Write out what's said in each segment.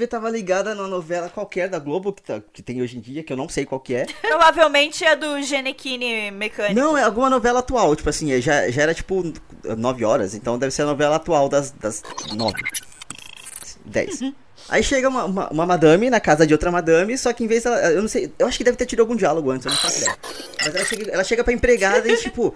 TV tava ligada numa novela qualquer da Globo que, tá- que tem hoje em dia, que eu não sei qual que é. Provavelmente é do Genequine Mecânico. Não, é alguma novela atual, tipo assim, é, já, já era tipo 9 horas, então deve ser a novela atual das, das 9. 10. Aí chega uma, uma, uma madame na casa de outra madame, só que em vez dela. Eu não sei. Eu acho que deve ter tido algum diálogo antes, eu não faço ideia. Mas ela chega, ela chega pra empregada e tipo.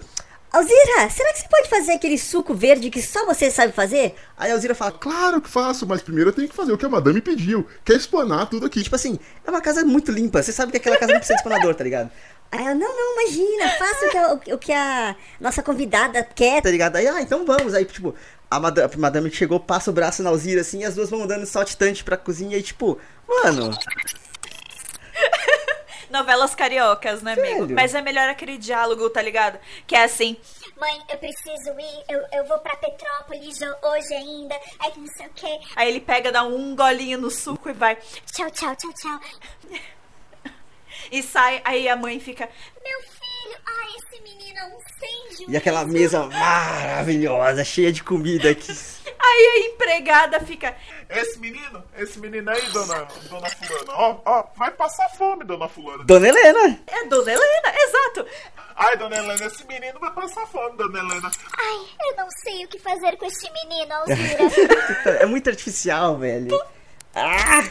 Alzira, será que você pode fazer aquele suco verde que só você sabe fazer? Aí a Alzira fala, Claro que faço, mas primeiro eu tenho que fazer o que a madame pediu, que é explanar tudo aqui. tipo assim, é uma casa muito limpa. Você sabe que aquela casa não precisa de espanador, tá ligado? Aí ela, não, não, imagina, faça o que, a, o que- o que a nossa convidada quer. Tá ligado? Aí, ah, então vamos. Aí, tipo, a madame, a madame chegou, passa o braço na Alzira assim, e as duas vão andando saltitante pra cozinha e tipo, mano. Novelas cariocas, né, amigo? Mas é melhor aquele diálogo, tá ligado? Que é assim. Mãe, eu preciso ir, eu, eu vou pra Petrópolis ho- hoje ainda, aí que não sei o quê. Aí ele pega, dá um golinho no suco e vai. Tchau, tchau, tchau, tchau. E sai, aí a mãe fica. Meu filho, ai, esse menino é um juízo. E aquela mesa maravilhosa, cheia de comida aqui. Aí a empregada fica. Esse menino, esse menino aí, dona, dona Fulana, ó, ó, vai passar fome, dona Fulana. Dona Helena! É Dona Helena, exato. Ai, dona Helena, esse menino vai passar fome, dona Helena. Ai, eu não sei o que fazer com este menino, Alzira. É muito artificial, velho. Ah!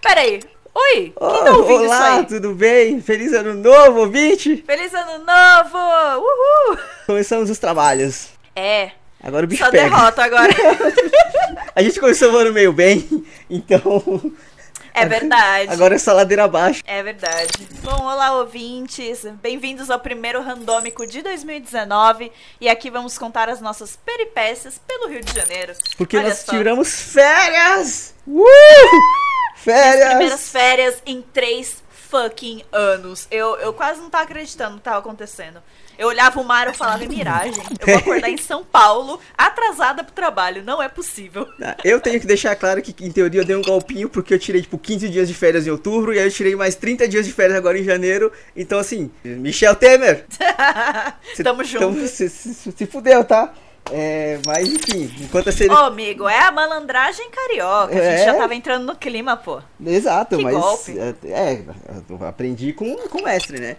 Peraí. Oi, quem tá ouvindo olá, isso aí? tudo bem? Feliz ano novo, ouvinte! Feliz ano novo! Uhul! Começamos os trabalhos. É, Agora o bicho só pega. derrota agora. A gente começou o ano meio bem, então. É verdade. Agora é só ladeira abaixo. É verdade. Bom, olá ouvintes, bem-vindos ao primeiro randômico de 2019 e aqui vamos contar as nossas peripécias pelo Rio de Janeiro. Porque Olha nós só, tiramos férias! Uh! Primeiras Férias! férias em três fucking anos. Eu, eu quase não tava acreditando o que tava acontecendo. Eu olhava o mar e falava, é miragem. Eu vou acordar em São Paulo, atrasada pro trabalho. Não é possível. Ah, Eu tenho que deixar claro que, em teoria, eu dei um golpinho porque eu tirei, tipo, 15 dias de férias em outubro e aí eu tirei mais 30 dias de férias agora em janeiro. Então, assim, Michel Temer! cê- Tamo junto. se, se, se fudeu, tá? É, mas, enfim, enquanto a série... Ô, amigo, é a malandragem carioca. A gente É? já tava entrando no clima, pô. Exato, Que mas. golpe. É, é, eu aprendi com, com o mestre, né?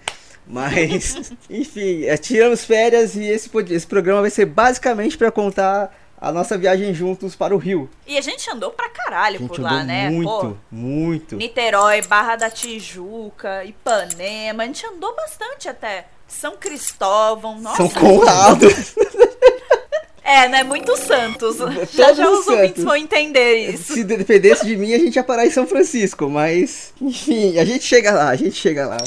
Mas, enfim, é, tiramos férias e esse, esse programa vai ser basicamente pra contar a nossa viagem juntos para o Rio. E a gente andou pra caralho por lá, né? muito, Pô, muito. Niterói, Barra da Tijuca, Ipanema. A gente andou bastante até. São Cristóvão, nossa. São Conrado. É, né? Muitos santos. já Todos já os os ouvintes vão entender isso. Se dependesse de mim, a gente ia parar em São Francisco, mas enfim, a gente chega lá, a gente chega lá.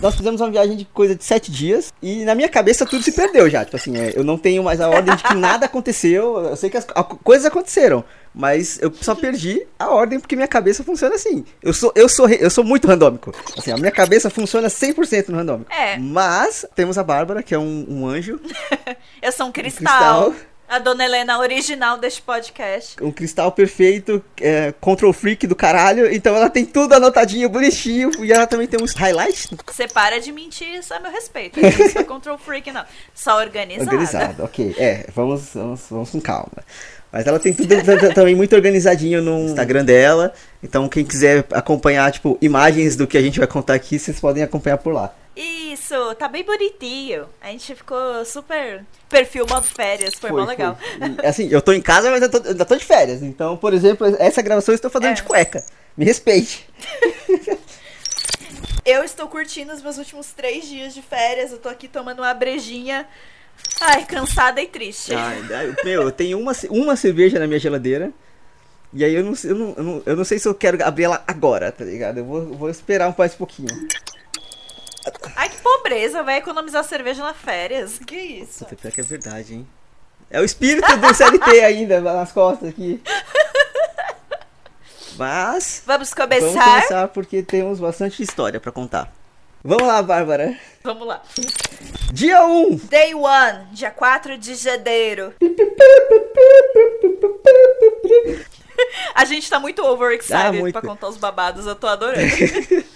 Nós fizemos uma viagem de coisa de sete dias e na minha cabeça tudo se perdeu já. Tipo assim, é, eu não tenho mais a ordem de que nada aconteceu. Eu sei que as a- coisas aconteceram, mas eu só perdi a ordem porque minha cabeça funciona assim. Eu sou, eu sou, eu sou muito randômico. Assim, a minha cabeça funciona 100% no randômico. É. Mas temos a Bárbara, que é um, um anjo, Eu sou um cristal. cristal. A dona Helena original deste podcast. um cristal perfeito, é, control freak do caralho. Então ela tem tudo anotadinho, bonitinho. E ela também tem uns highlights Você para de mentir, isso é meu respeito. Não sou control freak, não. Só organizada. organizado. Ok, é, vamos, vamos, vamos com calma. Mas ela tem tudo também muito organizadinho no Instagram dela. Então quem quiser acompanhar, tipo, imagens do que a gente vai contar aqui, vocês podem acompanhar por lá. Isso, tá bem bonitinho. A gente ficou super perfil modo férias, foi, mó legal. E, assim, eu tô em casa, mas eu tô, tô de férias. Então, por exemplo, essa gravação eu estou fazendo É. de cueca. Me respeite. Eu estou curtindo os meus últimos três dias de férias. Eu tô aqui tomando uma brejinha. Ai, cansada e triste. Ai, ai, meu, eu tenho uma, uma cerveja na minha geladeira. E aí eu não, eu, não, eu, não, eu não sei se eu quero abrir ela agora, tá ligado? Eu vou, vou esperar um mais pouquinho. Ai, que pobreza, vai economizar cerveja na férias. Que isso? Puta, pior que é verdade, hein? É o espírito do CLT ainda nas costas aqui. Mas Vamos vamos começar? começar porque temos bastante história pra contar. Vamos lá, Bárbara. Vamos lá. Dia 1. Day 1, dia 4 de janeiro. A gente tá muito overexcited Ah, muito. pra contar os babados, eu tô adorando.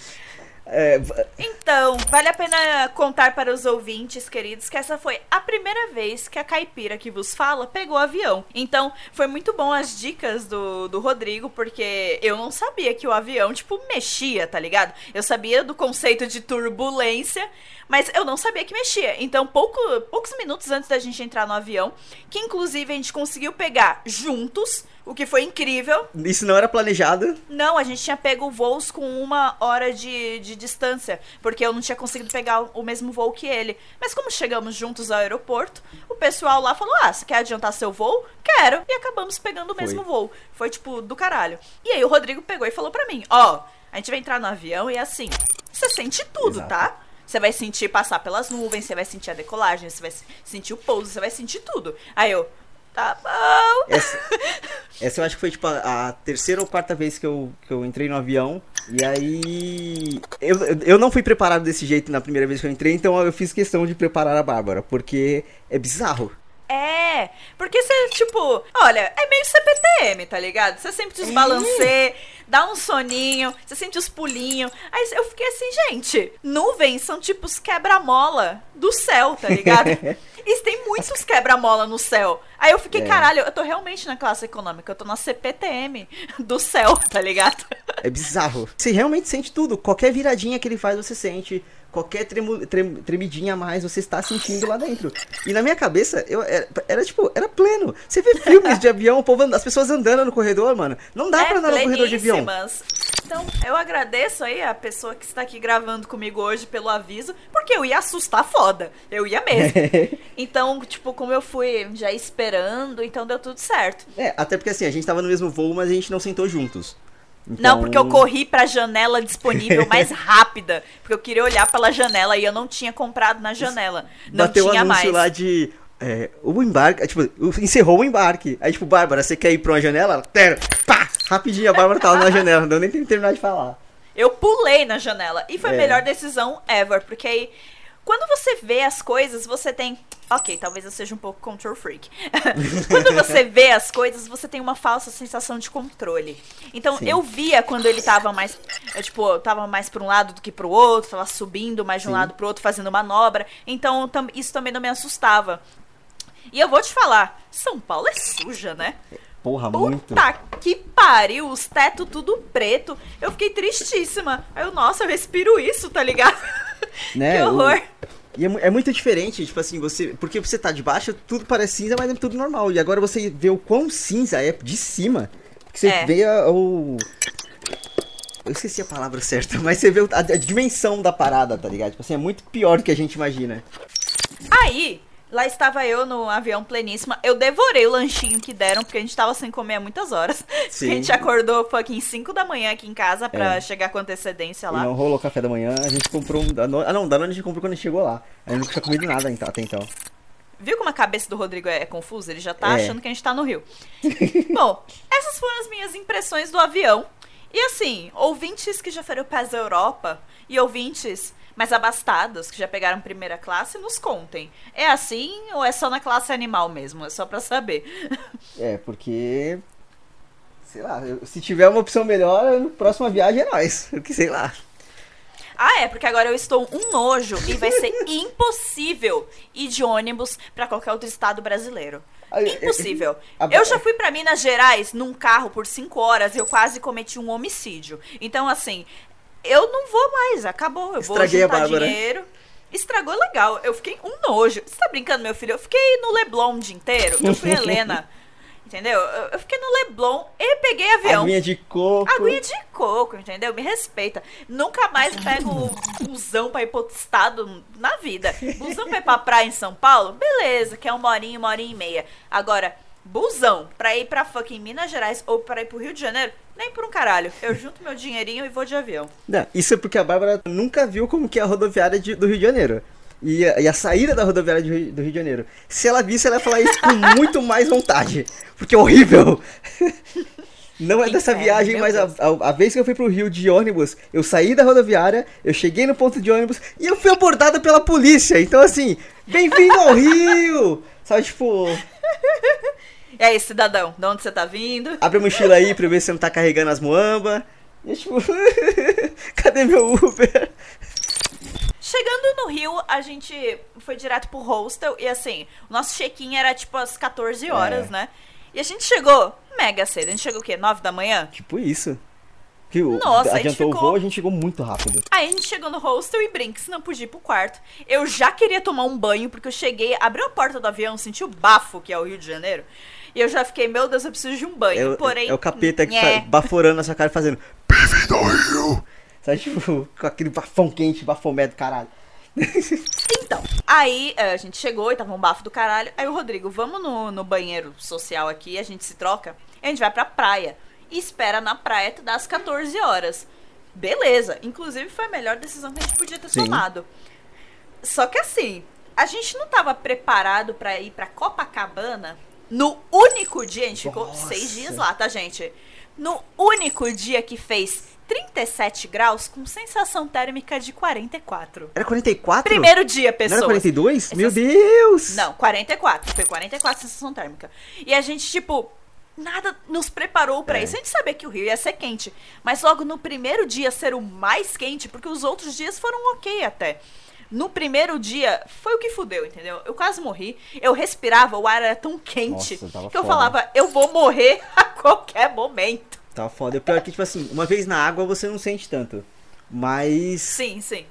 É, Então, vale a pena contar para os ouvintes, queridos, que essa foi a primeira vez que a caipira que vos fala pegou avião. Então, foi muito bom as dicas do, do Rodrigo, porque eu não sabia que o avião, tipo, mexia, tá ligado? Eu sabia do conceito de turbulência, mas eu não sabia que mexia. Então, pouco, poucos minutos antes da gente entrar no avião, que inclusive a gente conseguiu pegar juntos, o que foi incrível. isso não era planejado. Não, a gente tinha pego voos com uma hora de, de distância, porque eu não tinha conseguido pegar o mesmo voo que ele. Mas como chegamos juntos ao aeroporto, o pessoal lá falou: Ah, você quer adiantar seu voo? Quero. E acabamos pegando o Foi. mesmo voo. Foi tipo do caralho. E aí o Rodrigo pegou e falou pra mim: Ó, a gente vai entrar no avião e assim, você sente tudo, Exato. tá? Você vai sentir passar pelas nuvens, você vai sentir a decolagem, você vai sentir o pouso, você vai sentir tudo. Aí eu, tá bom. Essa, essa eu acho que foi tipo a, a terceira ou quarta vez que eu, que eu entrei no avião. E aí. Eu, eu não fui preparado desse jeito na primeira vez que eu entrei, então eu fiz questão de preparar a Bárbara, porque é bizarro. É, porque você, tipo, olha, é meio CPTM, tá ligado? Você sempre desbalanceia, dá um soninho, você sente os pulinhos. Aí eu fiquei assim, gente, nuvens são tipo os quebra-mola do céu, tá ligado? e tem muitos quebra-mola no céu. Aí eu fiquei, É. caralho, eu tô realmente na classe econômica, eu tô na CPTM do céu, tá ligado? É bizarro. Você realmente sente tudo. Qualquer viradinha que ele faz, você sente. Qualquer tremu- trem- tremidinha a mais, você está sentindo lá dentro. E na minha cabeça, eu era, era, tipo, era pleno. Você vê filmes de avião, povo, as pessoas andando no corredor, mano. Não dá pra andar no corredor de avião. É. Então, eu agradeço aí a pessoa que está aqui gravando comigo hoje pelo aviso, porque eu ia assustar foda. Eu ia mesmo. Então, tipo, como eu fui já esperando, então deu tudo certo. É, até porque assim, a gente tava no mesmo voo, mas a gente não sentou juntos. Não, Então- porque eu corri pra janela disponível mais rápida. Porque eu queria olhar pela janela e eu não tinha comprado na janela. Não Bateu tinha anúncio mais. lá de. É, o embarque, tipo, encerrou o embarque. Aí, tipo, Bárbara, você quer ir pra uma janela? Ela, Quero! Pá! Rapidinho, a Bárbara tava na janela, não deu nem tempo de terminar de falar. Eu pulei na janela. E foi a É. melhor decisão ever. Porque aí, quando você vê as coisas, você tem. Ok, talvez eu seja um pouco control freak. quando você vê as coisas, você tem uma falsa sensação de controle. Então, Sim. eu via quando ele tava mais. Eu, tipo, tava mais pra um lado do que pro outro, tava subindo mais de um Sim. lado pro outro, fazendo manobra. Então, tam- isso também não me assustava. E eu vou te falar, São Paulo é suja, né? Porra, muito. Puta que pariu, os tetos tudo preto. Eu fiquei tristíssima. Aí eu, nossa, eu respiro isso, tá ligado? Né, que o- horror. E é, é muito diferente, tipo assim, você. Porque você tá de baixo, tudo parece cinza, mas é tudo normal. E agora você vê o quão cinza é de cima. Que você É. vê a- o. Eu esqueci a palavra certa, mas você vê o- a, a dimensão da parada, tá ligado? Tipo assim, é muito pior do que a gente imagina. Aí, lá estava eu no avião pleníssima. Eu devorei o lanchinho que deram, porque a gente tava sem comer há muitas horas. A gente acordou fucking 5 da manhã aqui em casa pra É. chegar com antecedência E lá. não rolou café da manhã, a gente comprou um Danone. Ah não, Danone a gente comprou quando a gente chegou lá. A gente não tinha comido nada até então. Viu como a cabeça do Rodrigo é, é confusa? Ele já tá É. achando que a gente tá no Rio. Bom, essas foram as minhas impressões do avião. E assim, ouvintes que já foram para a Europa e ouvintes mais abastados que já pegaram primeira classe, nos contem. É assim ou é só na classe animal mesmo? É só pra saber. É, porque. Sei lá, se tiver uma opção melhor, a próxima viagem é nós. Porque sei lá. Ah, é, porque agora eu estou um nojo e vai ser impossível ir de ônibus pra qualquer outro estado brasileiro. Ah, eu- Impossível. Eu já fui pra Minas Gerais num carro por cinco horas e eu quase cometi um homicídio. Então, assim, eu não vou mais, acabou. Eu Estraguei a vou juntar Bárbara. dinheiro. Estragou legal. Eu fiquei um nojo. Você tá brincando, meu filho? Eu fiquei no Leblon o dia inteiro. Eu fui Helena. Entendeu? Eu fiquei no Leblon e peguei avião. Aguinha de coco. Aguinha de coco, entendeu? Me respeita. Nunca mais pego busão pra ir pro estado na vida. Busão pra ir pra praia em São Paulo? Beleza, que é uma horinha, uma horinha e meia. Agora, busão pra ir pra fucking Minas Gerais ou pra ir pro Rio de Janeiro? Nem por um caralho. Eu junto meu dinheirinho e vou de avião. Não, isso é porque a Bárbara nunca viu como que é a rodoviária de- do Rio de Janeiro. E a, e a saída da rodoviária de Rio- do Rio de Janeiro. Se ela visse, ela ia falar isso com muito mais vontade. Porque é horrível. Não é dessa viagem, mas a, a, a vez que eu fui pro Rio de ônibus, eu saí da rodoviária, eu cheguei no ponto de ônibus e eu fui abordada pela polícia. Então, assim, bem-vindo ao Rio! Sabe, tipo, E aí, cidadão, de onde você tá vindo? abre a mochila aí pra eu ver se você não tá carregando as moamba. E tipo, cadê meu Uber? Chegando no Rio, a gente foi direto pro hostel e assim, o nosso check-in era tipo às 14 horas, É. né? E a gente chegou mega cedo. A gente chegou o quê? 9 da manhã? Tipo isso. Que o, Nossa, a gente adiantou o ficou- voo, a gente chegou muito rápido. Aí a gente chegou no hostel e Brinks não podia ir pro quarto. Eu já queria tomar um banho, porque eu cheguei, abriu a porta do avião, senti o bafo, que é o Rio de Janeiro. E eu já fiquei, meu Deus, eu preciso de um banho. É, o- Porém. é o capeta que tá baforando sua cara e fazendo. Bem-vindo Rio! Sabe, tipo, com aquele bafão quente, bafomé do caralho. Então, aí eh, a gente chegou e tava um bafo do caralho. Aí o Rodrigo, vamos no, no banheiro social aqui, a gente se troca. E a gente vai pra praia. E espera na praia das 14 horas. Beleza. Inclusive foi a melhor decisão que a gente podia ter Sim. tomado. Só que assim, a gente não tava preparado pra ir pra Copacabana no único dia. A gente ficou Nossa. seis dias lá, tá, gente? No único dia que fez 37 graus com sensação térmica de 44. Era 44? Primeiro dia, Não pessoas. era 42? Essas- Meu Deus! Não, 44. Foi 44 sensação térmica. E a gente, tipo, nada nos preparou pra É. isso. A gente sabia que o Rio ia ser quente. Mas logo no primeiro dia ser o mais quente, porque os outros dias foram ok até. No primeiro dia, foi o que fudeu, entendeu? Eu quase morri. Eu respirava, o ar era tão quente Nossa, que eu foda. falava, eu vou morrer a qualquer momento. Tava foda. O pior é que, tipo assim, uma vez na água você não sente tanto. Mas. Sim, sim.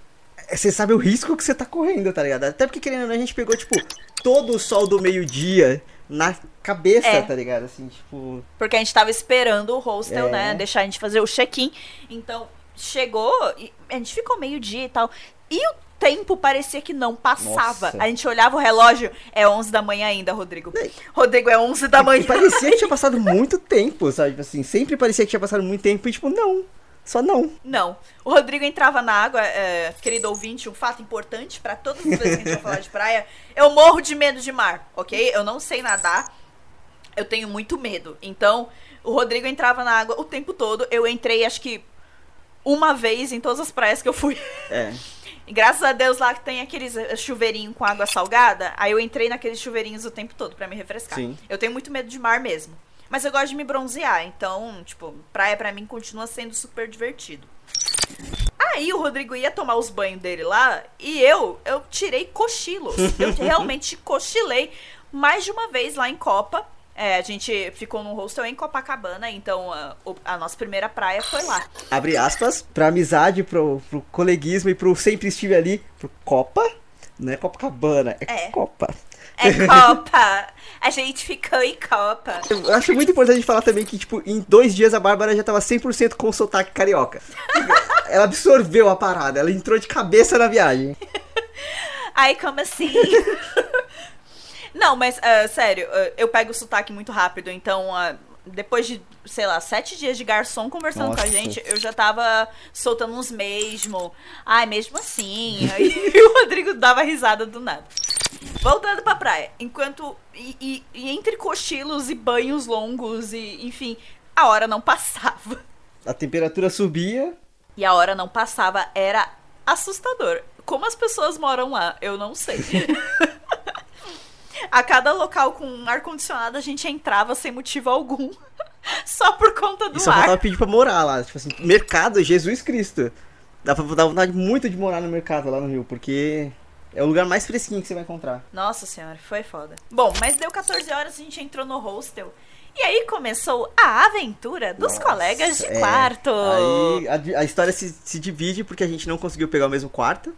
Você sabe o risco que você tá correndo, tá ligado? Até porque, querendo ou não, a gente pegou, tipo, todo o sol do meio-dia na cabeça, É. tá ligado? Assim, tipo. Porque a gente tava esperando o hostel, É. né? Deixar a gente fazer o check-in. Então, chegou e a gente ficou meio-dia e tal. E o tempo parecia que não passava. Nossa. A gente olhava o relógio, é 11 da manhã ainda, Rodrigo. Rodrigo, é 11 da manhã. E parecia que tinha passado muito tempo, sabe? Tipo assim, sempre parecia que tinha passado muito tempo e, tipo, não. Só não. Não. O Rodrigo entrava na água, é, querido ouvinte, um fato importante pra todas as vezes que a gente vai falar de praia. Eu morro de medo de mar, ok? Eu não sei nadar. Eu tenho muito medo. Então, o Rodrigo entrava na água o tempo todo. Eu entrei, acho que uma vez em todas as praias que eu fui. É. E graças a Deus lá que tem aqueles eh, chuveirinho com água salgada. Aí eu entrei naqueles chuveirinhos o tempo todo pra me refrescar. Sim. Eu tenho muito medo de mar mesmo. Mas eu gosto de me bronzear, então, tipo, praia pra mim continua sendo super divertido. Aí o Rodrigo ia tomar os banhos dele lá e eu, eu tirei cochilos. Eu realmente cochilei mais de uma vez lá em Copa. É, a gente ficou num hostel em Copacabana, então a, a nossa primeira praia foi lá. Abre aspas, pra amizade, pro, pro coleguismo e pro sempre estive ali, pro Copa. Não é Copacabana, é, É. Copa. É Copa! A gente ficou em Copa. Eu acho muito importante falar também que, tipo, em dois dias a Bárbara já tava 100% com o sotaque carioca. ela absorveu a parada, ela entrou de cabeça na viagem. Ai, como assim? Não, mas, ah, sério, ah, eu pego o sotaque muito rápido, então, ah, depois de, sei lá, sete dias de garçom conversando com a Nossa. gente, eu já tava soltando uns mesmo. Ai, mesmo assim. Aí o Rodrigo dava risada do nada. Voltando pra praia, enquanto. E, e- e entre cochilos e banhos longos, e enfim, a hora não passava. A temperatura subia. E a hora não passava, era assustador. Como as pessoas moram lá, eu não sei. a cada local com ar-condicionado a gente entrava sem motivo algum. Só por conta do E só faltava ar. pedir pra morar lá. Tipo assim, mercado, Jesus Cristo. Dá pra dar vontade muito de morar no mercado lá no Rio, porque é o lugar mais fresquinho que você vai encontrar. Nossa senhora, foi foda. Bom, mas deu 14 horas, a gente entrou no hostel. E aí começou a aventura dos Nossa, colegas de é. quarto. Aí a, a história se, se divide porque a gente não conseguiu pegar o mesmo quarto.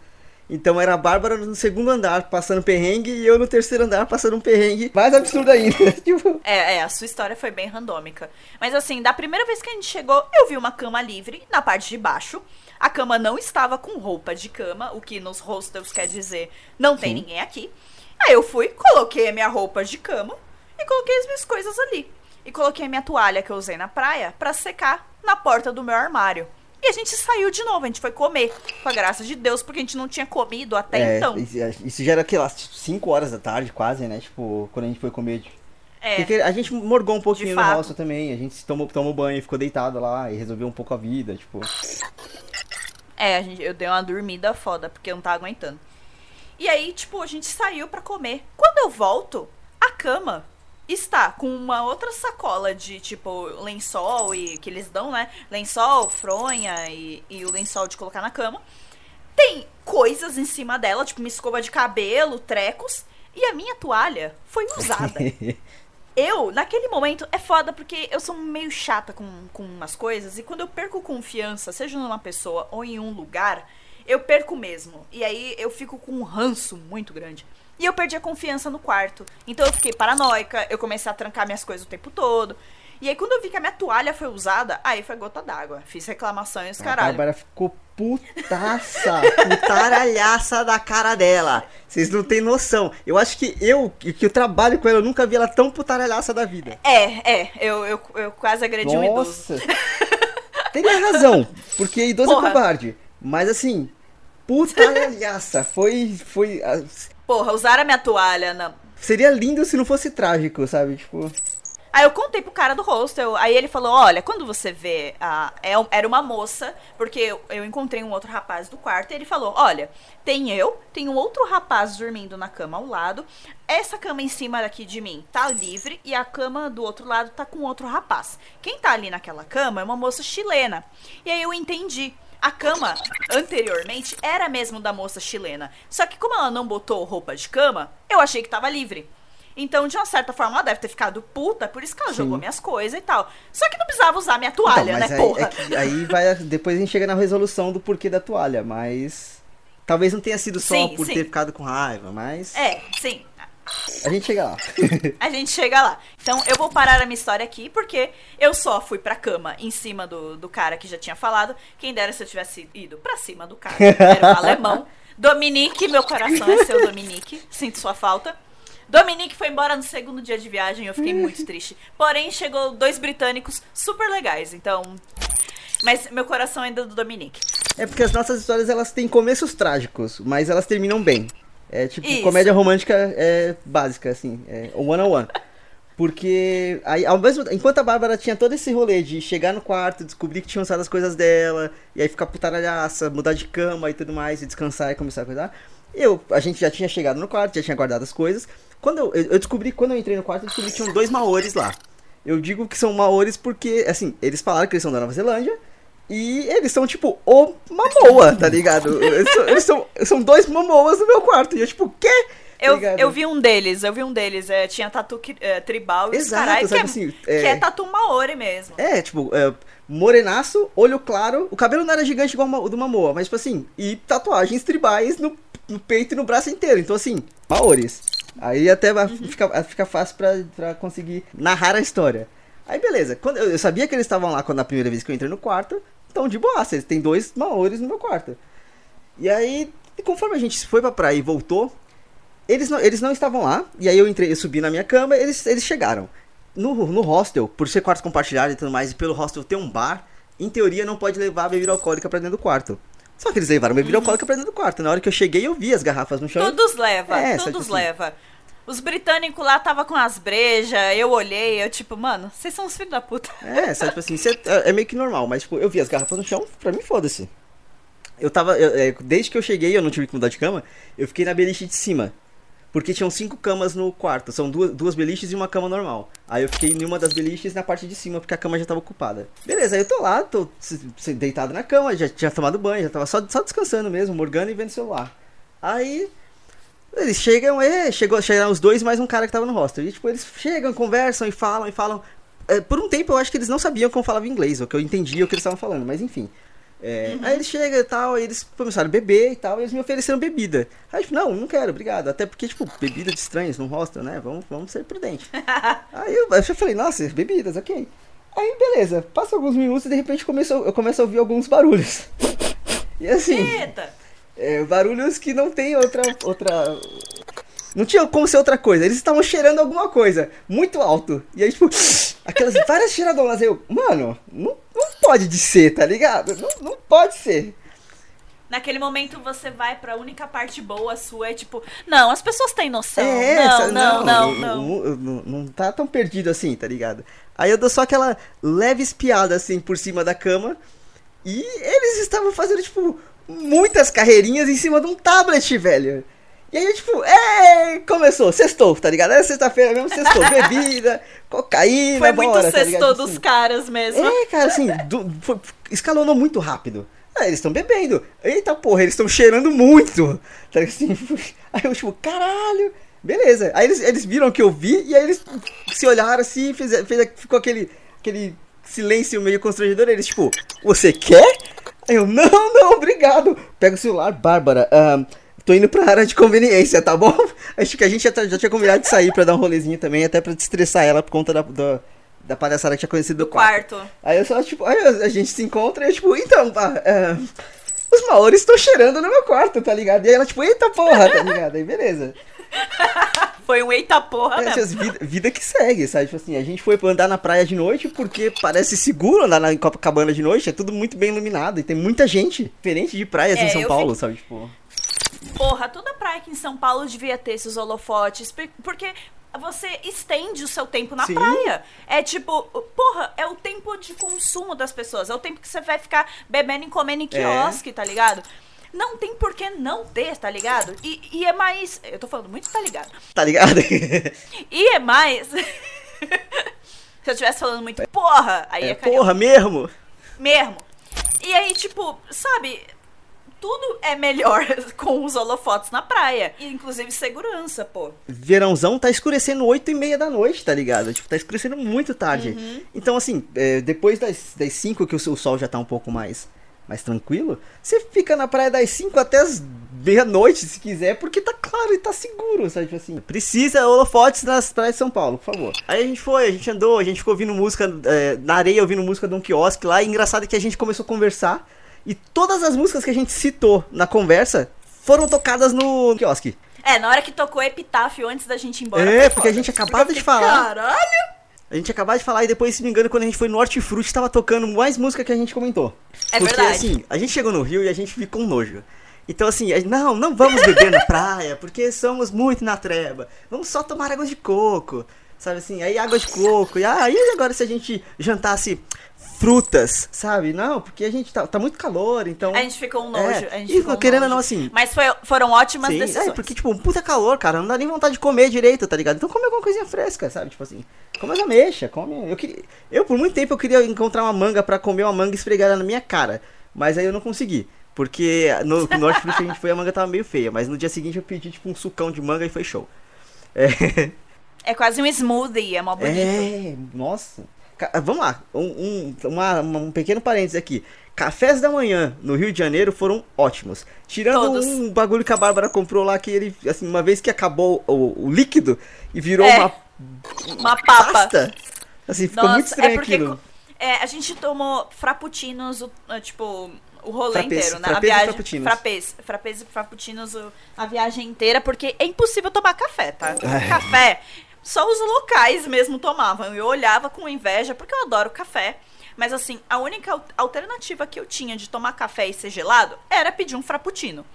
Então era a Bárbara no segundo andar passando perrengue e eu no terceiro andar passando um perrengue mais absurdo ainda. tipo, É, é, a sua história foi bem randômica. Mas assim, da primeira vez que a gente chegou, eu vi uma cama livre na parte de baixo. A cama não estava com roupa de cama, o que nos hostels quer dizer não tem ninguém aqui. Aí eu fui, coloquei a minha roupa de cama e coloquei as minhas coisas ali. E coloquei a minha toalha que eu usei na praia pra secar na porta do meu armário. E a gente saiu de novo, a gente foi comer, com a graça de Deus, porque a gente não tinha comido até é, então. isso isso já era, que lá, 5 horas da tarde quase, né? Tipo, quando a gente foi comer. É, Porque a gente morgou um pouquinho no hostel também. A gente tomou, tomou banho, ficou deitado lá e resolveu um pouco a vida, tipo. É, a gente, eu dei uma dormida foda, porque eu não tava aguentando. E aí, tipo, a gente saiu pra comer. Quando eu volto, a cama está com uma outra sacola de, tipo, lençol e que eles dão, né? Lençol, fronha e, e o lençol de colocar na cama. tem coisas em cima dela, tipo uma escova de cabelo, trecos, e a minha toalha foi usada. Eu, naquele momento, é foda porque eu sou meio chata com, com umas coisas e quando eu perco confiança, seja numa pessoa ou em um lugar, eu perco mesmo. E aí eu fico com um ranço muito grande. E eu perdi a confiança no quarto. Então eu fiquei paranoica, eu comecei a trancar minhas coisas o tempo todo. E aí quando eu vi que a minha toalha foi usada, aí foi gota d'água. Fiz reclamações, A caralho. Bárbara ficou putaça, putaralhaça da cara dela. Vocês não têm noção. Eu acho que eu, que que eu trabalho com ela, eu nunca vi ela tão putaralhaça da vida. É, é, eu, eu, eu quase agredi um idoso. Nossa. Teria razão, porque idoso Porra. é covarde. Mas assim, putaralhaça. Foi, foi... Porra, usaram a minha toalha na, Seria lindo se não fosse trágico, sabe? Tipo... Aí eu contei pro cara do hostel, aí ele falou, olha, quando você vê, a, é era uma moça, porque eu, eu encontrei um outro rapaz do quarto, e ele falou, olha, tem eu, tem um outro rapaz dormindo na cama ao lado, essa cama em cima daqui de mim tá livre, e a cama do outro lado tá com outro rapaz. Quem tá ali naquela cama é uma moça chilena. E aí eu entendi. A cama, anteriormente, era mesmo da moça chilena. Só que como ela não botou roupa de cama, eu achei que tava livre. Então, de uma certa forma, ela deve ter ficado puta, por isso que ela jogou minhas coisas e tal. Só que não precisava usar minha toalha, Então, né, aí, porra? é aí vai, depois a gente chega na resolução do porquê da toalha, mas... Talvez não tenha sido só Sim, por sim. ter ficado com raiva, mas... É, sim. A gente chega lá. A gente chega lá. Então, eu vou parar a minha história aqui, porque eu só fui pra cama em cima do, do cara que já tinha falado. Quem dera se eu tivesse ido pra cima do cara. Era um alemão. Dominique, meu coração é seu, Dominique. Sinto sua falta. Dominique foi embora no segundo dia de viagem, eu fiquei muito triste. Porém, chegou dois britânicos super legais, então. Mas meu coração ainda é do Dominique. É porque as nossas histórias elas têm começos trágicos, mas elas terminam bem. É tipo Isso. comédia romântica é básica, assim, é one on one. Porque aí, ao mesmo, enquanto a Bárbara tinha todo esse rolê de chegar no quarto, descobrir que tinham usado as coisas dela, e aí ficar putaralhaça, mudar de cama e tudo mais, e descansar e começar a cuidar, eu, a gente já tinha chegado no quarto, já tinha guardado as coisas. Quando eu, eu descobri, quando eu entrei no quarto, eu descobri que tinham dois maores lá. Eu digo que são maores porque, assim, eles falaram que eles são da Nova Zelândia, e eles são, tipo, o Mamoa, tá ligado? Eles são, eles são, são dois Mamoas no meu quarto. E eu, tipo, quê? Tá Eu, eu vi um deles, eu vi um deles. é, tinha tatu é, tribal e caralho, que, sabe é, assim, que é- é tatu maori mesmo. É, tipo, é, morenaço, olho claro. O cabelo não era gigante igual o do Mamoa, mas, tipo assim, e tatuagens tribais no, no peito e no braço inteiro. Então, assim, maores. Aí até vai- fica, fica fácil pra, pra conseguir narrar a história. Aí, beleza. Quando, eu sabia que eles estavam lá quando a primeira vez que eu entrei no quarto. Então, de boa, eles têm dois maores no meu quarto. E aí, conforme a gente foi pra praia e voltou, eles não, eles não estavam lá. E aí eu entrei, eu subi na minha cama, eles, eles chegaram. No, no hostel, por ser quarto compartilhado e tudo mais, e pelo hostel ter um bar, em teoria não pode levar bebida alcoólica pra dentro do quarto. Só que eles levaram bebida alcoólica pra dentro do quarto. Na hora que eu cheguei, eu vi as garrafas no chão. Todos leva, É, todos assim- leva. Os britânicos lá tava com as brejas, eu olhei, eu tipo, mano, vocês são os filhos da puta. É, sabe, tipo assim, cê- é, é meio que normal, mas tipo, eu vi as garrafas no chão, pra mim foda-se. Eu tava, eu- é, desde que eu cheguei, eu não tive que mudar de cama, eu fiquei na beliche de cima. Porque tinham cinco camas no quarto, são duas, duas beliches e uma cama normal. Aí eu fiquei em uma das beliches na parte de cima, porque a cama já tava ocupada. Beleza, aí eu tô lá, tô deitado na cama, já tinha tomado banho, já tava só, só descansando mesmo, morgando e vendo celular. Aí eles chegam, é, chegou, chegaram os dois mais um cara que tava no hostel. E tipo, eles chegam, conversam e falam e falam. É, por um tempo eu acho que eles não sabiam como eu falava inglês, ou que eu entendia o que eles estavam falando, mas enfim. É, Aí eles chegam e tal, aí eles começaram a beber e tal, e eles me ofereceram bebida. Aí tipo, não, não quero, obrigado. Até porque, tipo, bebida de estranhos no hostel, né? Vamos, vamos ser prudentes. aí eu, eu falei, nossa, bebidas, ok. Aí beleza, passa alguns minutos e de repente começo, eu começo a ouvir alguns barulhos. E assim. Eita! É, barulhos que não tem outra. outra. Não tinha como ser outra coisa. Eles estavam cheirando alguma coisa muito alto. E aí, tipo, aquelas várias cheiradonas. Aí eu, mano, não, não pode de ser, tá ligado? Não, não pode ser. Naquele momento você vai pra única parte boa sua, é tipo, não, as pessoas têm noção. É, não, essa- não, não, não, Não, não, não tá tão perdido assim, tá ligado? Aí eu dou só aquela leve espiada assim por cima da cama. E eles estavam fazendo, tipo, muitas carreirinhas em cima de um tablet, velho. E aí, tipo, é, começou, sextou, tá ligado? Era sexta-feira mesmo, sextou. Bebida, cocaína, Foi muito bora, tá sexto ligado? dos Assim, caras mesmo. É, cara, assim, do- foi- escalonou muito rápido. Ah, eles estão bebendo. Eita porra, eles estão cheirando muito. Tá assim, aí eu, tipo, caralho. Beleza. Aí eles, eles viram que eu vi e aí eles se olharam assim, fez, fez, ficou aquele, aquele silêncio meio constrangedor. Eles, tipo, você quer? Eu, não, não, obrigado. Pega o celular, Bárbara. ahn, tô indo pra área de conveniência, tá bom? Acho que a gente já, tá- já tinha combinado de sair pra dar um rolezinho também, até pra destressar ela por conta da, da, da palhaçada que tinha conhecido do quarto. Quarto. Aí eu só, tipo, a gente se encontra e eu, tipo, então, pá, é, os maores estão cheirando no meu quarto, tá ligado? E aí ela, tipo, eita porra, tá ligado? Aí beleza. Foi um eita porra É, essas vida, vida que segue, sabe? Tipo assim, a gente foi pra andar na praia de noite porque parece seguro andar na em Copacabana de noite, é tudo muito bem iluminado e tem muita gente. Diferente de praias É, em São Paulo, fico- sabe? Tipo. Porra, toda praia aqui em São Paulo devia ter esses holofotes, por- porque você estende o seu tempo na Sim. praia. É tipo, porra, é o tempo de consumo das pessoas, é o tempo que você vai ficar bebendo e comendo em quiosque, tá ligado? Não tem por que não ter, tá ligado? E, e é mais. Eu tô falando muito, tá ligado? Tá ligado? E é mais. Se eu estivesse falando muito, porra, aí É, cair porra, mesmo? mesmo. E aí, tipo, sabe, tudo é melhor com os holofotes na praia. Inclusive segurança, pô. Verãozão tá escurecendo 8 e meia da noite, tá ligado? Tipo, tá escurecendo muito tarde. Uhum. Então, assim, é, depois das, das 5 que o, seu- o sol já tá um pouco mais, mais tranquilo, você fica na praia das 5 até as meia-noite, se quiser, porque tá claro e tá seguro, sabe? Tipo assim, precisa holofotes nas praias de São Paulo, por favor. Aí a gente foi, a gente andou, a gente ficou ouvindo música é, na areia, ouvindo música de um quiosque lá, e engraçado é que a gente começou a conversar, e todas as músicas que a gente citou na conversa foram tocadas no quiosque. É, na hora que tocou epitáfio antes da gente ir embora. É, porque a foda. gente acabava de falar. Caralho! A gente acabava de falar e depois, se não me engano, quando a gente foi no Hortifruti, tava tocando mais música que a gente comentou. É Porque, verdade. assim, a gente chegou no Rio e a gente ficou com nojo. Então, assim, não, não vamos beber na praia, porque somos muito na treva. Vamos só tomar água de coco, sabe assim? Aí água de coco. E e agora se a gente jantasse frutas, sabe? Não, porque a gente tá, tá muito calor, então... A gente ficou um nojo. É, a gente e ficou um querendo ou nojo. não, assim, Mas foi- foram ótimas Sim, decisões. é, porque, tipo, um puta calor, cara, não dá nem vontade de comer direito, tá ligado? Então come alguma coisinha fresca, sabe? Tipo assim, come as ameixas, come... Eu, queria... eu, por muito tempo, eu queria encontrar uma manga pra comer uma manga esfregada na minha cara, mas aí eu não consegui. Porque no, no Norte Fruit a gente foi a manga tava meio feia, mas no dia seguinte eu pedi, tipo, um sucão de manga e foi show. É, É quase um smoothie, é mó bonito. é nossa. Ca- Vamos lá, um, um, uma- um pequeno parênteses aqui. Cafés da manhã no Rio de Janeiro foram ótimos. Tirando Todos. um bagulho que a Bárbara comprou lá, que ele, assim, uma vez que acabou o, o líquido e virou É. uma Uma papa. pasta, assim, ficou muito estranho é porque aquilo. é, a gente tomou frappuccinos, é, tipo, o rolê inteiro, né? frappés a e viagem, frappuccinos. frappés, frappés e frappuccinos a viagem inteira, porque é impossível tomar café, tá? Ai. Café, só os locais mesmo tomavam. Eu olhava com inveja, porque eu adoro café. Mas assim, a única al- alternativa que eu tinha de tomar café e ser gelado era pedir um frappuccino.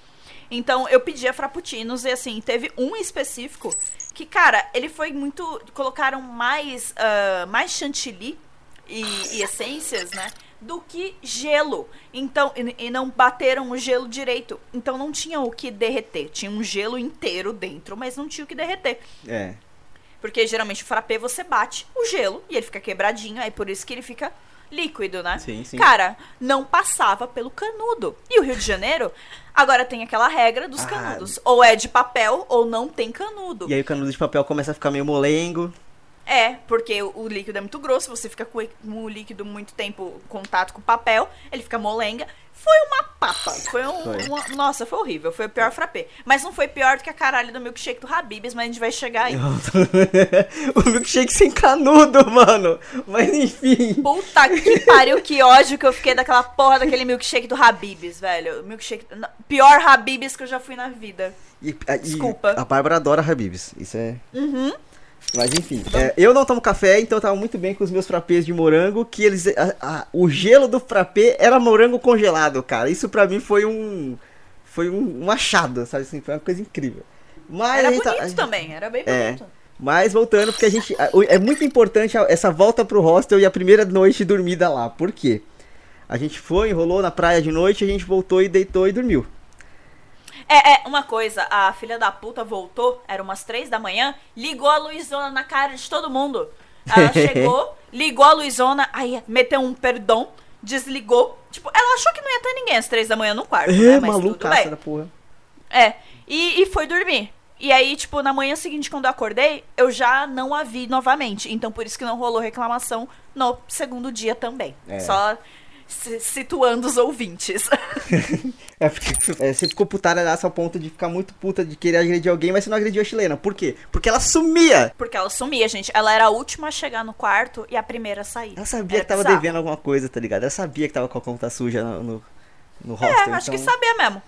Então eu pedia frappuccinos e assim, teve um específico que, cara, ele foi muito. Colocaram mais, ah, mais chantilly e, e essências, né? Do que gelo. Então, e, e não bateram o gelo direito. Então não tinha o que derreter. Tinha um gelo inteiro dentro, mas não tinha o que derreter. É. Porque geralmente o frappé você bate o gelo e ele fica quebradinho, aí por isso que ele fica líquido, né? Sim, sim. Cara, não passava pelo canudo. E o Rio de Janeiro agora tem aquela regra dos Ah. canudos. Ou é de papel ou não tem canudo. E aí o canudo de papel começa a ficar meio molengo. É, porque o, líquido é muito grosso, você fica com, o- com o líquido muito tempo em contato com o papel, ele fica molenga. Foi uma papa. Foi um. Foi. uma- nossa, foi horrível. Foi o pior frappé. Mas não foi pior do que a caralho do milkshake do Habibs, mas a gente vai chegar aí. o milkshake sem canudo, mano. Mas enfim. Puta que pariu, que ódio que eu fiquei daquela porra daquele milkshake do Habibs, velho. Milkshake. Pior Habibs que eu já fui na vida. E, a- e Desculpa. A Bárbara adora Habibs. Isso é. Mas enfim, é, eu não tomo café, então eu tava muito bem com os meus frappés de morango, que eles. a- a- o gelo do frappé era morango congelado, cara. Isso pra mim foi um. Foi um, um achado, sabe assim? Foi uma coisa incrível. Mas Era tá- bonito também, era bem É. bonito. Mas voltando, porque a gente. É muito importante essa volta pro hostel e a primeira noite dormida lá. Por quê? A gente foi, enrolou na praia de noite, a gente voltou e deitou e dormiu. É, é, uma coisa, a filha da puta voltou, era umas três da manhã, ligou a Luizona na cara de todo mundo. Ela chegou, ligou a Luizona, aí meteu um perdão desligou. Tipo, ela achou que não ia ter ninguém às três da manhã no quarto, É, né? Mas tudo malucaça bem. da porra. É, e, e foi dormir. E aí, tipo, na manhã seguinte, quando eu acordei, eu já não a vi novamente. Então, por isso que não rolou reclamação no segundo dia também. É. Só situando os ouvintes. É, porque é, você ficou putaraça ao ponto de ficar muito puta de querer agredir alguém, mas você não agrediu a chilena. Por quê? Porque ela sumia. Porque ela sumia, gente. Ela era a última a chegar no quarto e a primeira a sair. Ela sabia Era que tava bizarro. devendo alguma coisa, tá ligado? Ela sabia que tava com a conta suja no, no, no É, hostel. acho que então- sabia mesmo.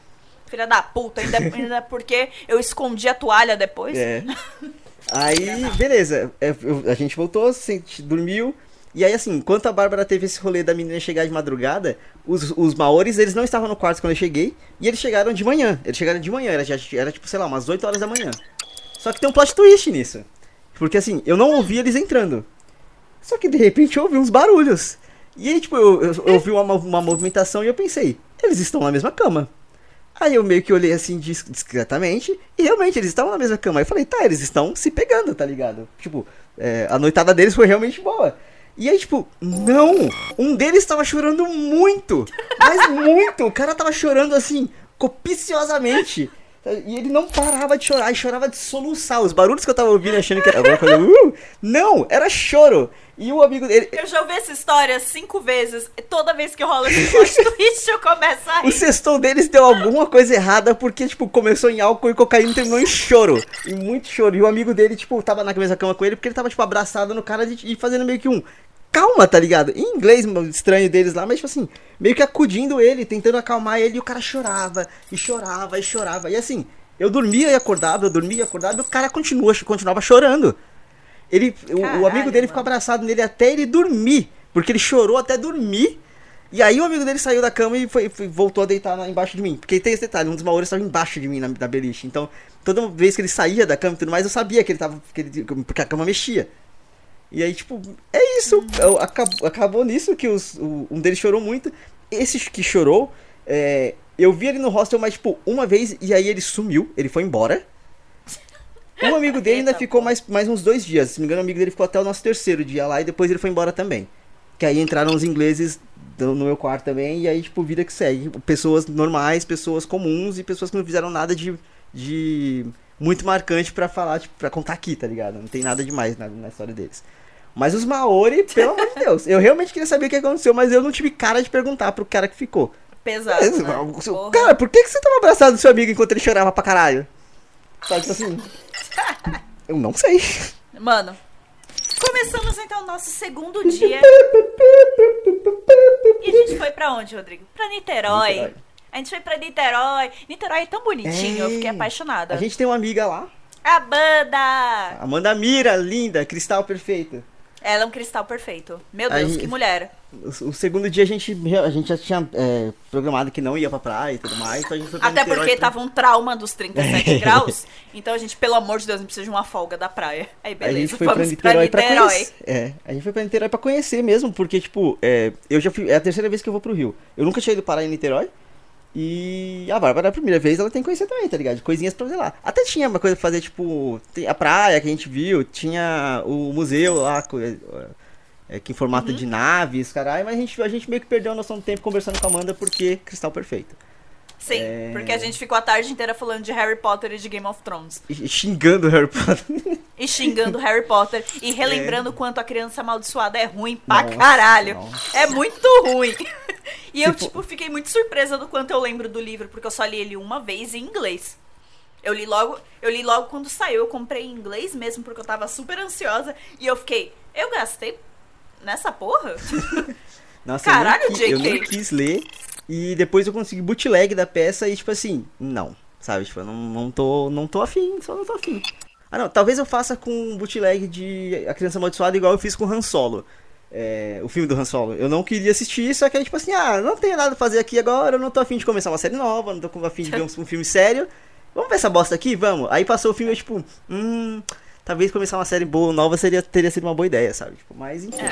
Filha da puta, ainda, ainda porque eu escondi a toalha depois. É. Aí, beleza. É, eu- a gente voltou, se- dormiu. E aí, assim, enquanto a Bárbara teve esse rolê da menina chegar de madrugada, os, os maores, eles não estavam no quarto quando eu cheguei. E eles chegaram de manhã. Eles chegaram de manhã, era, já, era tipo, sei lá, umas 8 horas da manhã. Só que tem um plot twist nisso. Porque, assim, eu não ouvi eles entrando. Só que, de repente, eu ouvi uns barulhos. E aí, tipo, eu, eu, eu ouvi uma, uma movimentação e eu pensei, eles estão na mesma cama. Aí eu meio que olhei assim dis- discretamente e realmente eles estavam na mesma cama. Aí eu falei, tá, eles estão se pegando, tá ligado? Tipo, é, a noitada deles foi realmente boa. E aí, tipo, não! Um deles tava chorando muito! Mas muito! O cara tava chorando assim, copiciosamente. E ele não parava de chorar, e chorava de soluçar. Os barulhos que eu tava ouvindo achando que era alguma coisa. Uh, não, era choro. E o amigo dele. Eu já ouvi essa história cinco vezes. Toda vez que rola esse plot twist, eu começo a O rir. sextou deles deu alguma coisa errada porque, tipo, começou em álcool e cocaína e terminou em choro. E muito choro. E o amigo dele, tipo, tava na mesma cama com ele porque ele tava, tipo, abraçado no cara e fazendo meio que um. Calma, tá ligado? Em inglês estranho deles lá, mas, tipo assim, meio que acudindo ele, tentando acalmar ele, e o cara chorava, e chorava, e chorava. E assim, eu dormia e acordava, eu dormia e acordava, e o cara continua, continuava chorando. Ele, o- o, Caralho, amigo dele ficou mano. abraçado nele até ele dormir. Porque ele chorou até dormir. E aí o amigo dele saiu da cama e foi, foi- voltou a deitar na- embaixo de mim. Porque tem esse detalhe, um dos maores estava embaixo de mim na, na beliche. Então, toda vez que ele saía da cama e tudo mais, eu sabia que ele tava. Que ele, porque a cama mexia. E aí, tipo, é isso. Acabou, acabou nisso que os, o- um deles chorou muito. Esse que chorou, é, eu vi ele no hostel, mas, tipo, uma vez, e aí ele sumiu, ele foi embora. Um amigo dele ainda ficou mais, mais uns dois dias. Se não me engano, o amigo dele ficou até o nosso terceiro dia lá e depois ele foi embora também. Que aí entraram os ingleses no meu quarto também, e aí, tipo, vida que segue. Pessoas normais, pessoas comuns e pessoas que não fizeram nada de, de muito marcante pra falar, tipo, pra contar aqui, tá ligado? Não tem nada demais na, na história deles. Mas os Maori, pelo amor de Deus, eu realmente queria saber o que aconteceu, mas eu não tive cara de perguntar pro cara que ficou. Pesado. Mas, né? Cara, por que, que você tava abraçado do seu amigo enquanto ele chorava pra caralho? Sabe, tipo assim. Eu não sei. Mano, começamos então o nosso segundo dia. E a gente foi pra onde, Rodrigo? Pra Niterói. Niterói. A gente foi pra Niterói. Niterói é tão bonitinho, eu fiquei É. apaixonada. A gente tem uma amiga lá, A banda! Amanda Mira, linda, cristal perfeito. Ela é um cristal perfeito. Meu A Deus, gente- que mulher. O, o segundo dia a gente, a gente já tinha é, programado que não ia pra praia e tudo mais, então a gente foi pra Até Niterói porque pra- tava um trauma dos 37 graus. Então a gente, pelo amor de Deus, não precisa de uma folga da praia. Aí A beleza, gente foi pra Niterói pra, Niterói. conhecer. É, a gente foi pra Niterói pra conhecer mesmo, porque, tipo, é, eu já fui. É a terceira vez que eu vou pro Rio. Eu nunca tinha ido parar em Niterói. E a Bárbara, a primeira vez, ela tem que conhecer também, tá ligado? Coisinhas pra fazer lá. Até tinha uma coisa pra fazer, tipo, a praia que a gente viu, tinha o museu lá, é, é, que em formato Uhum. de naves, caralho, mas a gente, a gente meio que perdeu a noção do tempo conversando com a Amanda porque Cristal Perfeito. Sim, É. porque a gente ficou a tarde inteira falando de Harry Potter e de Game of Thrones. E- xingando Harry Potter. E xingando Harry Potter. E relembrando o quanto a criança amaldiçoada é ruim pra Nossa, caralho. nossa. É muito ruim. E eu, for- tipo, fiquei muito surpresa do quanto eu lembro do livro, porque eu só li ele uma vez em inglês. Eu li logo, eu li logo quando saiu, eu comprei em inglês mesmo, porque eu tava super ansiosa. E eu fiquei, eu gastei nessa porra? Nossa, Caralho, eu, nem, eu nem quis ler. E depois eu consegui bootleg da peça e, tipo assim, não. Sabe? Tipo, eu não, não, tô, não tô afim, só não tô afim. Ah, não. Talvez eu faça com bootleg de A Criança Amaldiçoada igual eu fiz com Han Solo. É, o filme do Han Solo. Eu não queria assistir, só que aí, tipo assim, ah, não tenho nada pra fazer aqui agora, eu não tô afim de começar uma série nova, não tô afim de ver um, um filme sério. Vamos ver essa bosta aqui? Vamos. Aí passou o filme, eu, tipo, hum, talvez começar uma série boa, nova, seria, teria sido uma boa ideia, sabe? Tipo, mas enfim.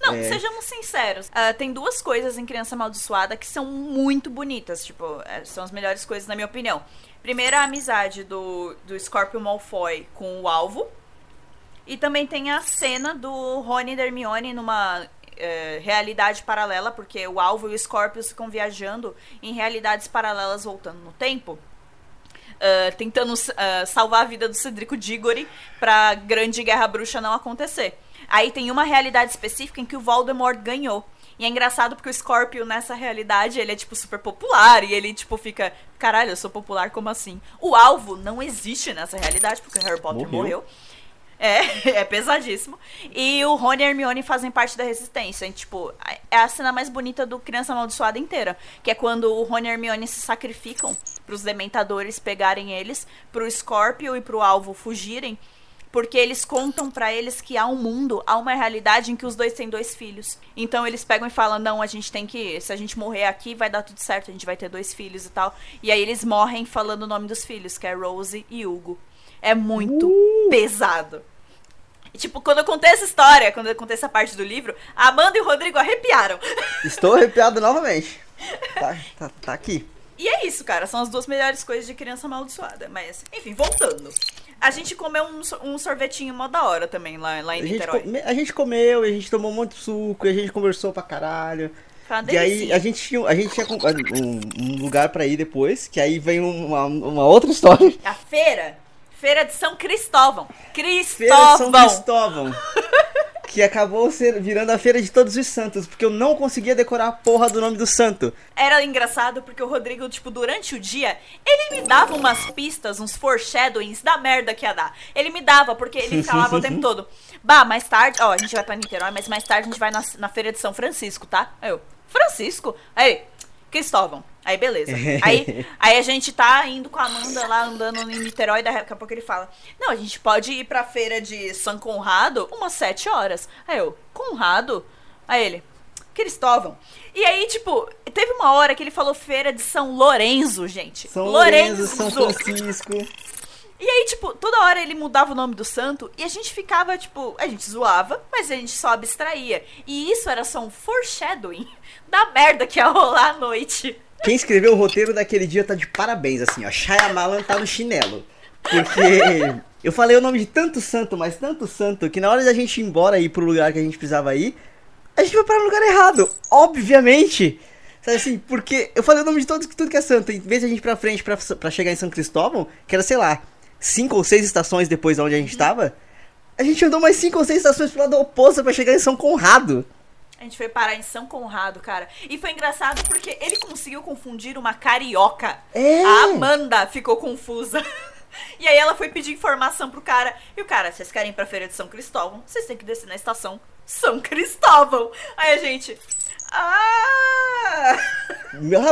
Não, É. sejamos sinceros. Ah, tem duas coisas em Criança Amaldiçoada que são muito bonitas. Tipo, é, são as melhores coisas, na minha opinião. Primeiro, a amizade do, do Scorpio Malfoy com o alvo. E também tem a cena do Rony e Hermione numa é, realidade paralela, porque o alvo e o Scorpius ficam viajando em realidades paralelas voltando no tempo. ah, tentando ah, salvar a vida do Cedrico Diggory pra grande guerra bruxa não acontecer. Aí tem uma realidade específica em que o Voldemort ganhou. E é engraçado porque o Scorpio nessa realidade, ele é tipo super popular e ele tipo fica, caralho, eu sou popular como assim? O alvo não existe nessa realidade porque o Harry Potter Morreu. morreu. É, é pesadíssimo. E o Rony e a Hermione fazem parte da resistência. E, tipo, é a cena mais bonita do Criança Amaldiçoada inteira. Que é quando o Rony e a Hermione se sacrificam pros dementadores pegarem eles, pro Scorpio e pro alvo fugirem. Porque eles contam pra eles que há um mundo, há uma realidade em que os dois têm dois filhos. Então eles pegam e falam: não, a gente tem que. Se a gente morrer aqui, vai dar tudo certo, a gente vai ter dois filhos e tal. E aí eles morrem falando o nome dos filhos, que é Rose e Hugo. É muito pesado. E, tipo, quando eu contei essa história, quando eu contei essa parte do livro, a Amanda e o Rodrigo arrepiaram. Estou arrepiado novamente. Tá, tá, tá aqui. E é isso, cara. São as duas melhores coisas de criança amaldiçoada. Mas, enfim, voltando. A gente comeu um, um sorvetinho mó da hora também lá, lá em A gente, Niterói. come- a gente comeu, a gente tomou um monte de suco, a gente conversou pra caralho. E aí a gente tinha, a gente tinha um, um lugar pra ir depois, que aí vem uma, uma outra história. A feira. Feira de São Cristóvão. Feira de São Cristóvão. Cristóvão. que acabou ser, virando a Feira de Todos os Santos, porque eu não conseguia decorar a porra do nome do santo. Era engraçado porque o Rodrigo, tipo, durante o dia, ele me dava umas pistas, uns foreshadowings da merda que ia dar. Ele me dava, porque ele falava o tempo todo. Bah, mais tarde, ó, a gente vai pra Niterói, mas mais tarde a gente vai na, na feira de São Francisco, tá? Aí eu, Francisco? Aí, Cristóvão. Aí, beleza. Aí, aí a gente tá indo com a Amanda lá, andando em Niterói, daqui a pouco ele fala, não, a gente pode ir pra feira de São Conrado umas sete horas. Aí eu, Conrado? Aí ele, Cristóvão. E aí, tipo, teve uma hora que ele falou feira de São Lourenço, gente. São Lourenço, São Francisco. E aí, tipo, toda hora ele mudava o nome do santo e a gente ficava, tipo, a gente zoava, mas a gente só abstraía. E isso era só um foreshadowing da merda que ia rolar à noite. Quem escreveu o roteiro daquele dia tá de parabéns, assim, ó. Shyamalan tá no chinelo. Porque eu falei o nome de tanto santo, mas tanto santo, que na hora da gente ir embora e ir pro lugar que a gente precisava ir, a gente foi para o lugar errado. Obviamente. Sabe assim, porque eu falei o nome de todo, tudo que é santo. Em vez de a gente ir pra frente pra, pra chegar em São Cristóvão, que era, sei lá, cinco ou seis estações depois de onde a gente tava, a gente andou mais cinco ou seis estações pro lado oposto pra chegar em São Conrado. A gente foi parar em São Conrado, cara. E foi engraçado porque ele conseguiu confundir uma carioca. É. A Amanda ficou confusa. E aí ela foi pedir informação pro cara. E o cara, vocês querem ir pra feira de São Cristóvão? Vocês têm que descer na estação São Cristóvão. Aí a gente. Ah!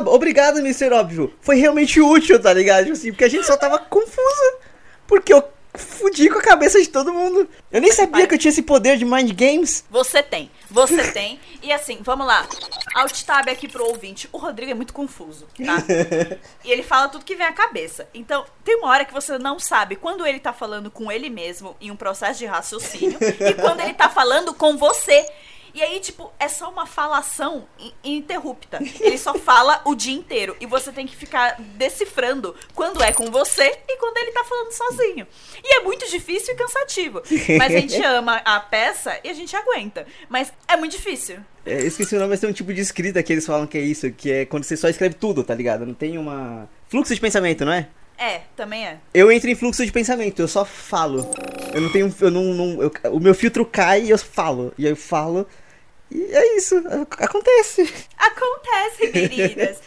Obrigado, Mr. Óbvio. Foi realmente útil, tá ligado? Tipo assim, porque a gente só tava confuso. Porque eu fudi com a cabeça de todo mundo. Eu nem sabia que eu tinha esse poder de mind games. Você tem, você tem. E assim, vamos lá. Alt tab aqui pro ouvinte. O Rodrigo é muito confuso, tá? E ele fala tudo que vem à cabeça. Então, tem uma hora que você não sabe quando ele tá falando com ele mesmo em um processo de raciocínio e quando ele tá falando com você. E aí, tipo, é só uma falação in- ininterrupta. Ele só fala o dia inteiro. E você tem que ficar decifrando quando é com você e quando ele tá falando sozinho. E é muito difícil e cansativo. Mas a gente ama a peça e a gente aguenta. Mas é muito difícil. É, eu esqueci o nome, mas tem um tipo de escrita que eles falam que é isso, que é quando você só escreve tudo, tá ligado? Não tem uma. Fluxo de pensamento, não é? É, também é. Eu entro em fluxo de pensamento, eu só falo. Eu não tenho. Eu não, não- eu- o meu filtro cai e eu falo. E aí eu falo. E é isso. Acontece. Acontece, meninas.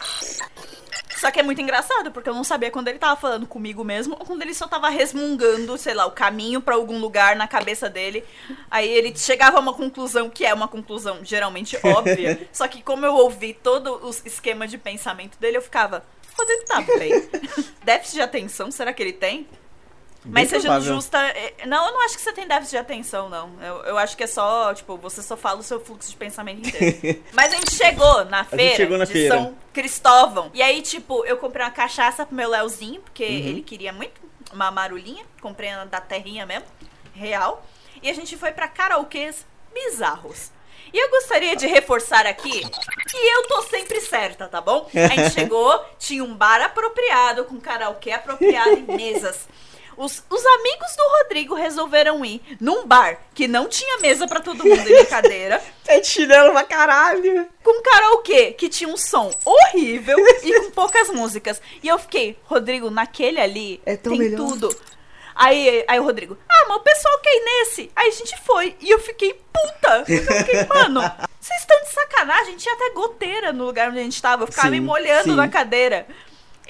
Só que é muito engraçado, porque eu não sabia quando ele tava falando comigo mesmo ou quando ele só tava resmungando, sei lá, o caminho pra algum lugar na cabeça dele. Aí ele chegava a uma conclusão que é uma conclusão geralmente óbvia. só que como eu ouvi todo o esquema de pensamento dele, eu ficava, Rodrigo tá bem. Déficit de atenção, será que ele tem? Mas Bem sejando provável. justa, é, não, eu não acho que você tem déficit de atenção, não. Eu, eu acho que é só, tipo, você só fala o seu fluxo de pensamento inteiro. Mas a gente chegou na feira chegou na de feira. São Cristóvão. E aí, tipo, eu comprei uma cachaça pro meu Leozinho, porque Uhum. ele queria muito uma marulhinha. Comprei na da terrinha mesmo, real. E a gente foi pra karaokês bizarros. E eu gostaria de reforçar aqui que eu tô sempre certa, tá bom? A gente chegou, tinha um bar apropriado, com karaokê apropriado em mesas. Os, os amigos do Rodrigo resolveram ir num bar que não tinha mesa pra todo mundo e cadeira, de chinelo pra caralho. com um karaokê que tinha um som horrível e com poucas músicas. E eu fiquei, Rodrigo, naquele ali É tem melhor. tudo. Aí, aí o Rodrigo, ah, mas o pessoal quer ir nesse. Aí a gente foi. E eu fiquei puta. Eu fiquei, mano, vocês estão de sacanagem. Tinha até goteira no lugar onde a gente tava. Eu ficava Sim, me molhando sim. na cadeira.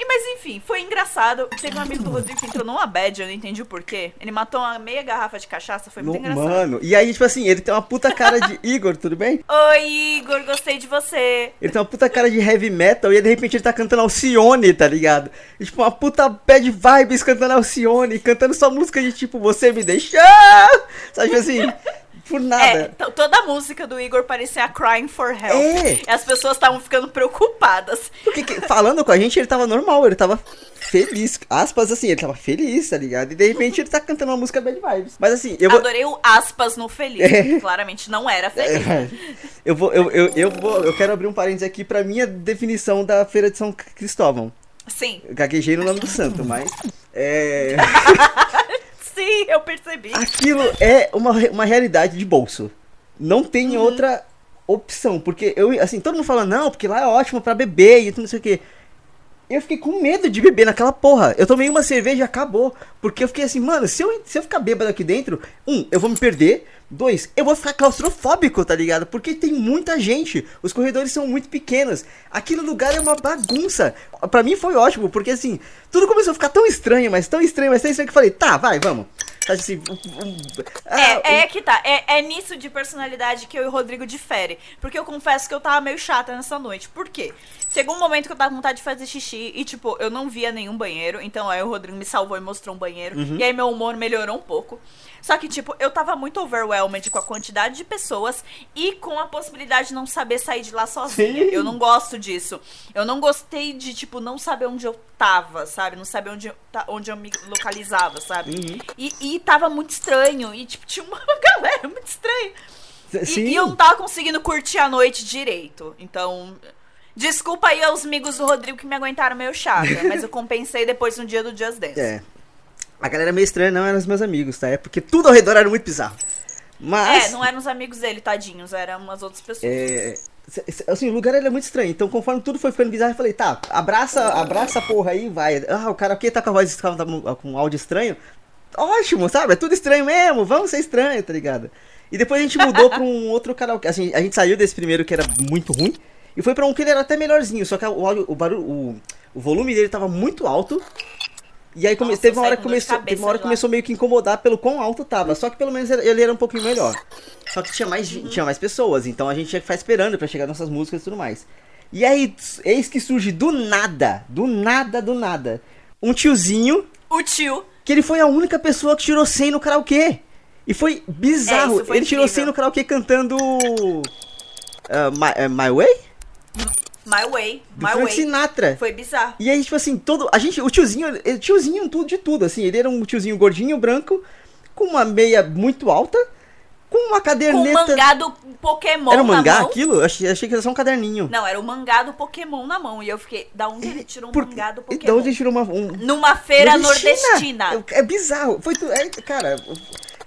E, mas enfim, foi engraçado. Teve um amigo do Rodrigo que entrou numa bad, eu não entendi o porquê. Ele matou uma meia garrafa de cachaça, foi muito No- engraçado. mano, e aí, tipo assim, ele tem uma puta cara de. Igor, tudo bem? Oi, Igor, gostei de você. Ele tem uma puta cara de heavy metal e aí, de repente ele tá cantando Alcione, tá ligado? E, tipo, uma puta bad vibes cantando Alcione, cantando só música de tipo, você me deixou! Sabe, tipo assim, por É, nada. t- toda a música do Igor parecia a Crying for Help. É. E as pessoas estavam ficando preocupadas. Porque que- falando com a gente, ele tava normal, ele tava feliz. Aspas assim, ele tava feliz, tá ligado? E de repente ele tá cantando uma música bad vibes. Mas assim, eu vou. Adorei o aspas no feliz, É. claramente não era feliz. É, eu vou, eu, eu, eu vou, eu quero abrir um parênteses aqui pra minha definição da Feira de São Cristóvão. Sim, Gaguejei no nome do santo, mas. É. sim, eu percebi. Aquilo é uma, uma realidade de bolso. Não tem Uhum. outra opção. Porque eu, assim, todo mundo fala, não, porque lá é ótimo pra beber e tudo não sei o quê. Eu fiquei com medo de beber naquela porra. Eu tomei uma cerveja e acabou. Porque eu fiquei assim, mano, se eu, se eu ficar bêbado aqui dentro, um, eu vou me perder. Dois, eu vou ficar claustrofóbico, tá ligado? Porque tem muita gente. Os corredores são muito pequenos. Aquele lugar é uma bagunça. Pra mim foi ótimo, porque assim, tudo começou a ficar tão estranho, mas tão estranho, mas tão estranho que eu falei, tá, vai, vamos. Tá assim, um- um- ah, É, é que tá. É, é nisso de personalidade que eu e o Rodrigo difere. Porque eu confesso que eu tava meio chata nessa noite. Por quê? Chegou um momento que eu tava com vontade de fazer xixi e, tipo, eu não via nenhum banheiro. Então aí o Rodrigo me salvou e mostrou um banheiro. Uhum. E aí meu humor melhorou um pouco. Só que, tipo, eu tava muito overwhelmed com a quantidade de pessoas e com a possibilidade de não saber sair de lá sozinha. Sim. Eu não gosto disso. Eu não gostei de, tipo, não saber onde eu tava, sabe? Não saber onde eu, onde eu me localizava, sabe? Uhum. E, e tava muito estranho. E, tipo, tinha uma galera muito estranha. E, Sim. e eu não tava conseguindo curtir a noite direito. Então. Desculpa aí aos amigos do Rodrigo que me aguentaram meio chata, mas eu compensei depois no dia do Just Dance. É. A galera meio estranha não eram os meus amigos, tá? É porque tudo ao redor era muito bizarro. Mas. É, não eram os amigos dele, tadinhos, eram umas outras pessoas. É, assim, o lugar era muito estranho. Então, conforme tudo foi ficando bizarro, eu falei, tá, abraça, abraça a porra aí, vai. Ah, o cara aqui tá com a voz tá com um áudio estranho. Ótimo, sabe? É tudo estranho mesmo, vamos ser estranho, tá ligado? E depois a gente mudou pra um outro karaokê. Assim, a gente saiu desse primeiro que era muito ruim e foi pra um que ele era até melhorzinho, só que o áudio, o barulho, o, o volume dele tava muito alto. E aí come- Nossa, teve uma hora que começou, teve uma hora que começou meio que incomodar pelo quão alto tava. Só que pelo menos ele era um pouquinho melhor. Só que tinha mais, Uhum. tinha mais pessoas, então a gente tinha que ficar esperando pra chegar nossas músicas e tudo mais. E aí, eis que surge do nada, do nada, do nada, um tiozinho O tio. que ele foi a única pessoa que tirou 100 no karaokê. E foi bizarro. É, foi ele tirou incrível. 100 no karaokê cantando ah, My, eh, My Way? My Way. Do My Frank Way. Sinatra. Foi bizarro. E aí, tipo assim, todo. A gente, o tiozinho, ele, tiozinho tudo de tudo, assim. Ele era um tiozinho gordinho, branco, com uma meia muito alta, com uma Com o caderneta. mangá do Pokémon era um mangá na mão. aquilo? Achei, achei que era só um caderninho. Não, era o mangá do Pokémon na mão. E eu fiquei, da onde ele tirou um Por- mangá do Pokémon? da onde ele tirou uma. Um, Numa feira Nordestina. nordestina. É, é bizarro. Foi tu, é, cara,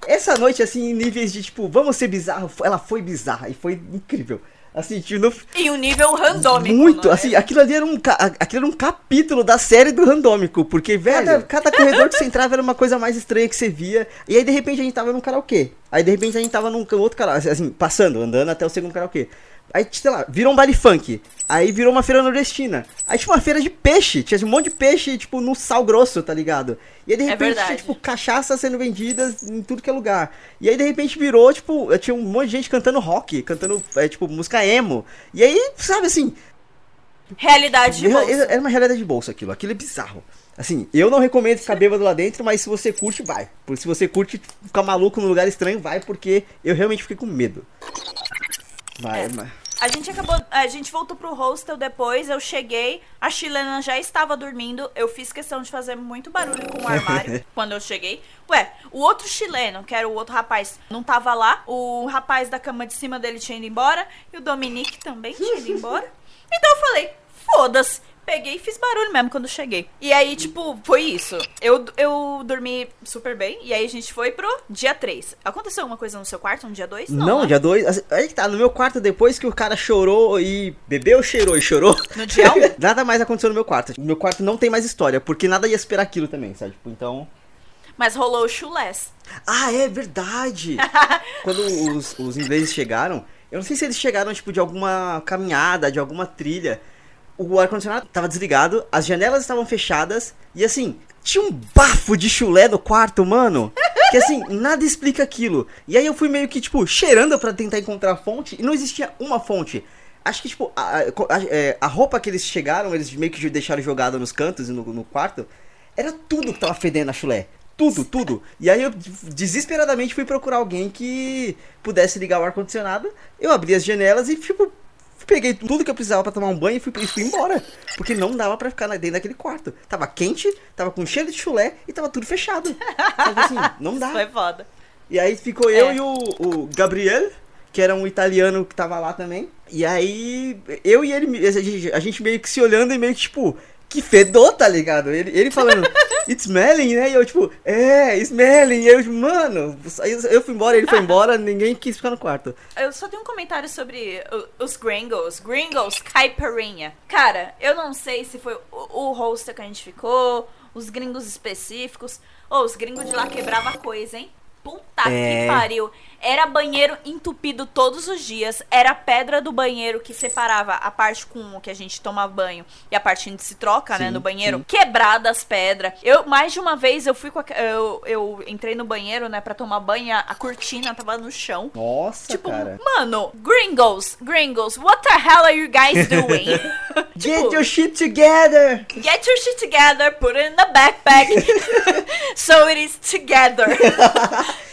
essa noite, assim, em níveis de tipo, vamos ser bizarro, ela foi bizarra e foi incrível. Assim, tipo, no, E um nível randômico. muito, é? assim, aquilo ali era um, ca- aquilo era um capítulo da série do randômico, porque, velho, cada, cada corredor que você entrava era uma coisa mais estranha que você via, e aí de repente a gente tava num karaokê, aí de repente a gente tava num outro karaokê, assim, passando, andando até o segundo karaokê. Aí, sei lá, virou um baile funk. Aí virou uma feira nordestina. Aí tinha uma feira de peixe. Tinha um monte de peixe, tipo, no sal grosso, tá ligado? E aí, de É repente, tinha, verdade. tipo, cachaça sendo vendidas em tudo que é lugar. E aí, de repente, virou, tipo, tinha um monte de gente cantando rock, cantando, é, tipo, música emo. E aí, sabe assim, Realidade de bolsa. era uma realidade de bolsa aquilo. Aquilo é bizarro. Assim, eu não recomendo ficar bêbado lá dentro, mas se você curte, vai. Porque se você curte ficar maluco num lugar estranho, vai, porque eu realmente fiquei com medo. Vai, É. mas... A gente acabou. A gente voltou pro hostel depois. Eu cheguei, a chilena já estava dormindo. Eu fiz questão de fazer muito barulho com o armário quando eu cheguei. Ué, o outro chileno, que era o outro rapaz, não tava lá. O rapaz da cama de cima dele tinha ido embora. E o Dominique também tinha ido embora. Então eu falei: foda-se, peguei e fiz barulho mesmo quando cheguei. E aí, tipo, foi isso. Eu, eu dormi super bem. E aí a gente foi pro dia 3. Aconteceu alguma coisa no seu quarto no dia 2? Não, né? dia 2. Aí que tá, no meu quarto, depois que o cara chorou e bebeu, cheirou e chorou. No dia 1? Nada mais aconteceu no meu quarto. No meu quarto não tem mais história, porque nada ia esperar aquilo também, sabe? Tipo, então. Mas rolou o chulés. Ah, é verdade! Quando os, os ingleses chegaram, eu não sei se eles chegaram, tipo, de alguma caminhada, de alguma trilha. O ar-condicionado tava desligado, as janelas estavam fechadas, e assim, tinha um bafo de chulé no quarto, mano. Que assim, nada explica aquilo. E aí eu fui meio que, tipo, cheirando pra tentar encontrar a fonte, e não existia uma fonte. Acho que, tipo, a, a- a- é, a roupa que eles chegaram, eles meio que deixaram jogada nos cantos e no, no quarto, era tudo que tava fedendo a chulé. Tudo, tudo. E aí eu desesperadamente fui procurar alguém que pudesse ligar o ar-condicionado. Eu abri as janelas e, tipo, peguei tudo que eu precisava pra tomar um banho e fui, e fui embora. Porque não dava pra ficar dentro daquele quarto. Tava quente, tava com cheiro de chulé e tava tudo fechado. Sabe assim, não dá. Foi foda. E aí ficou eu É. e o, o Gabriel, que era um italiano que tava lá também. E aí, eu e ele, a gente, a gente meio que se olhando e meio que, tipo, que fedor, tá ligado? Ele, ele falando, it's smelling, né? E eu, tipo, é, smelling. E eu, tipo, mano, eu fui embora, ele foi embora, ninguém quis ficar no quarto. Eu só tenho um comentário sobre os gringos. Gringos, caipirinha. Cara, eu não sei se foi o, o hostel que a gente ficou, os gringos específicos, ou os gringos de lá quebrava coisa, hein? Puta É. que pariu. Era banheiro entupido todos os dias. Era a pedra do banheiro que separava a parte com o que a gente toma banho e a parte onde se troca, né, Sim, no banheiro. sim. Quebrada as pedras. Eu, mais de uma vez, eu fui com a, eu, eu entrei no banheiro, né, pra tomar banho, a, cortina tava no chão. Nossa, Tipo, cara. mano, gringos, gringos, what the hell are you guys doing? Get tipo, your shit together! get your shit together, put it in the backpack, so it is together.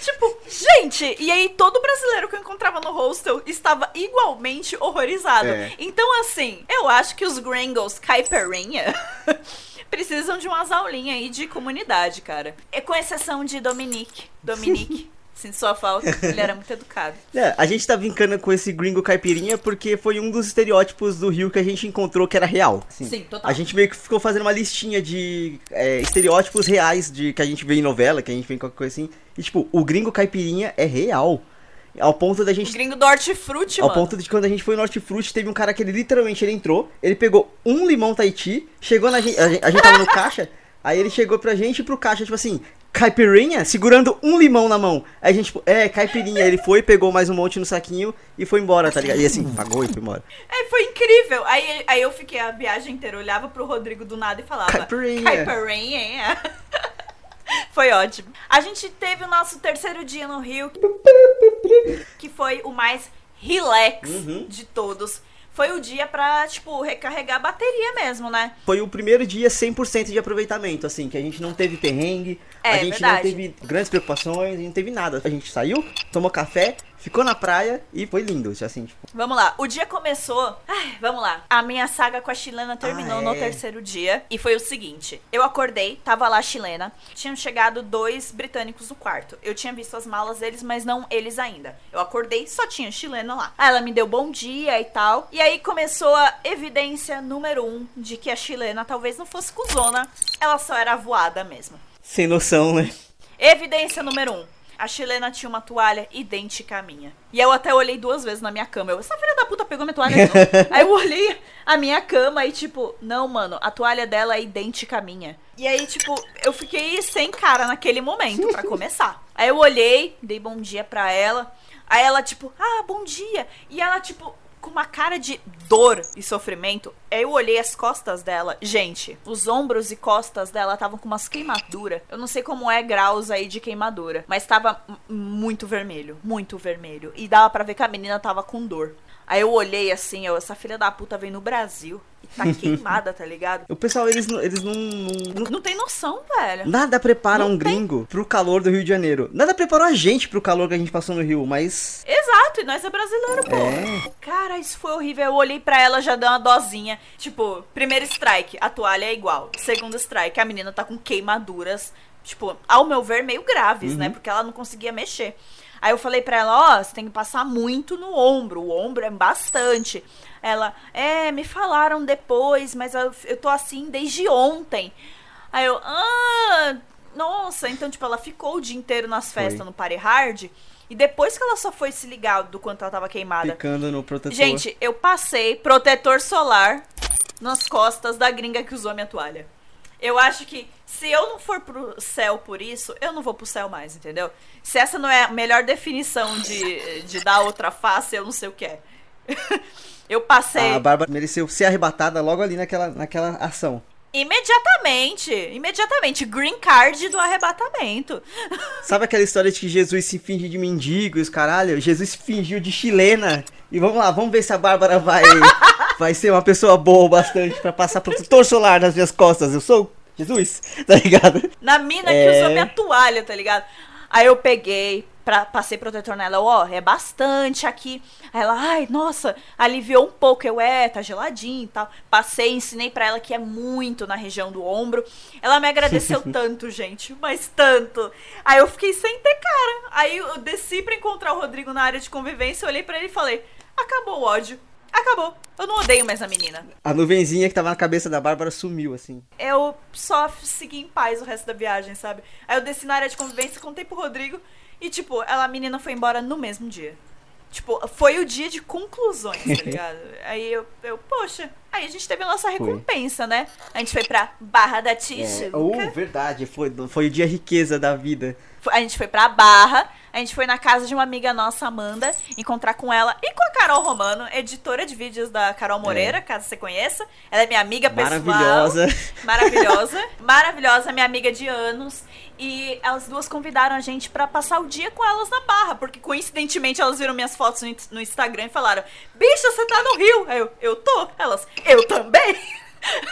tipo, gente, e aí todo brasileiro que eu encontrava no hostel estava igualmente horrorizado. É. Então, assim, eu acho que os gringos caipirinha precisam de umas aulinhas aí de comunidade, cara. É com exceção de Dominique. Dominique. Sinto sua falta, ele era muito educado. É, a gente tá brincando com esse gringo caipirinha porque foi um dos estereótipos do Rio que a gente encontrou que era real. assim. Sim, total. A gente meio que ficou fazendo uma listinha de é, estereótipos reais de que a gente vê em novela, que a gente vê em qualquer coisa assim. E tipo, o gringo caipirinha é real. Ao ponto da O gente. gringo do hortifruti, Ao mano. ponto de que quando a gente foi no Hortifruti, teve um cara que ele literalmente ele entrou, ele pegou um limão Tahiti, chegou na gente. A gente, a gente tava no caixa, aí ele chegou pra gente e pro caixa, tipo assim, caipirinha? Segurando um limão na mão. Aí a gente, tipo, é, caipirinha. Ele foi, pegou mais um monte no saquinho e foi embora, tá ligado? E assim, pagou e foi embora. É, foi incrível. Aí, aí eu fiquei a viagem inteira, olhava pro Rodrigo do nada e falava: Caipirinha. Caipirinha. Foi ótimo. A gente teve o nosso terceiro dia no Rio, que foi o mais relax Uhum. de todos. Foi o dia pra, tipo, recarregar a bateria mesmo, né? Foi o primeiro dia 100% de aproveitamento, assim, que a gente não teve perrengue, É, a gente verdade. não teve grandes preocupações, a gente não teve nada. A gente saiu, tomou café, ficou na praia e foi lindo, assim, tipo. Vamos lá, o dia começou. Ai, vamos lá. A minha saga com a chilena terminou Ah, no é. terceiro dia. E foi o seguinte: eu acordei, tava lá a chilena. Tinham chegado dois britânicos no quarto. Eu tinha visto as malas deles, mas não eles ainda. Eu acordei, só tinha chilena lá. Aí ela me deu bom dia e tal. E aí começou a evidência número um de que a chilena talvez não fosse cuzona. Ela só era voada mesmo. Sem noção, né? Evidência número um. A chilena tinha uma toalha idêntica à minha. E eu até olhei duas vezes na minha cama. Eu, essa filha da puta pegou minha toalha. Aí eu olhei a minha cama e, tipo, não, mano, a toalha dela é idêntica à minha. E aí, tipo, eu fiquei sem cara naquele momento, pra começar. Aí eu olhei, dei bom dia pra ela. Aí ela, tipo, ah, bom dia. E ela, tipo, com uma cara de dor e sofrimento. Eu olhei as costas dela. Gente, os ombros e costas dela estavam com umas queimaduras. Eu não sei como é graus aí de queimadura, mas tava muito vermelho, muito vermelho. E dava pra ver que a menina tava com dor. Aí eu olhei assim, eu, essa filha da puta vem no Brasil e tá queimada, tá ligado? O pessoal, eles, não- eles não, não- não- Não tem noção, velho. Nada prepara Não um tem. gringo pro calor do Rio de Janeiro. Nada preparou a gente pro calor que a gente passou no Rio, mas. Exato, e nós é brasileiro, pô. É. Cara, isso foi horrível. Eu olhei pra ela, já deu uma dosinha. Tipo, primeiro strike, a toalha é igual. Segundo strike, a menina tá com queimaduras, tipo, ao meu ver, meio graves, né? Porque ela não conseguia mexer. Aí eu falei pra ela, ó, você tem que passar muito no ombro. O ombro é bastante. Ela, é, me falaram depois, mas eu, eu tô assim desde ontem. Aí eu, ah, nossa. Então, tipo, ela ficou o dia inteiro nas festas Foi. no Party Hard. E depois que ela só foi se ligar do quanto ela tava queimada. Ficando no protetor. Gente, eu passei protetor solar nas costas da gringa que usou minha toalha. Eu acho que se eu não for pro céu por isso, eu não vou pro céu mais, entendeu? Se essa não é a melhor definição de, de dar outra face, eu não sei o que é. eu passei a Bárbara mereceu ser arrebatada logo ali naquela, naquela ação. imediatamente, imediatamente, green card do arrebatamento. Sabe aquela história de que Jesus se finge de mendigo e os caralho? Jesus se fingiu de chilena. E vamos lá, vamos ver se a Bárbara vai, vai ser uma pessoa boa o bastante pra passar protetor solar nas minhas costas. Eu sou Jesus, tá ligado? Na mina É. que usou minha toalha, tá ligado? Aí eu peguei, pra, passei protetor nela, ó, é bastante aqui. Aí ela, ai, nossa, aliviou um pouco. Eu, é, tá geladinho e tal. Passei, ensinei pra ela que é muito na região do ombro. Ela me agradeceu tanto, gente, mas tanto. Aí eu fiquei sem ter cara. Aí eu desci pra encontrar o Rodrigo na área de convivência, olhei pra ele e falei, acabou o ódio. Acabou. Eu não odeio mais a menina. A nuvenzinha que tava na cabeça da Bárbara sumiu, assim. eu só segui em paz o resto da viagem, sabe? Aí eu desci na área de convivência, contei pro Rodrigo e, tipo, ela, a menina foi embora no mesmo dia. Tipo, foi o dia de conclusões, tá ligado? aí eu, eu, poxa, aí a gente teve a nossa recompensa, né? A gente foi pra Barra da É, Tijuca. oh, verdade, foi, foi o dia riqueza da vida. Foi- A gente foi pra Barra, a gente foi na casa de uma amiga nossa, Amanda, encontrar com ela e com a Carol Romano, editora de vídeos da Carol Moreira, caso você conheça. Ela é minha amiga pessoal. Maravilhosa. Maravilhosa. maravilhosa, minha amiga de anos. E elas duas convidaram a gente pra passar o dia com elas na Barra, porque coincidentemente elas viram minhas fotos no, no Instagram e falaram: Bicha, você tá no Rio? Aí eu, eu tô. Elas, eu também.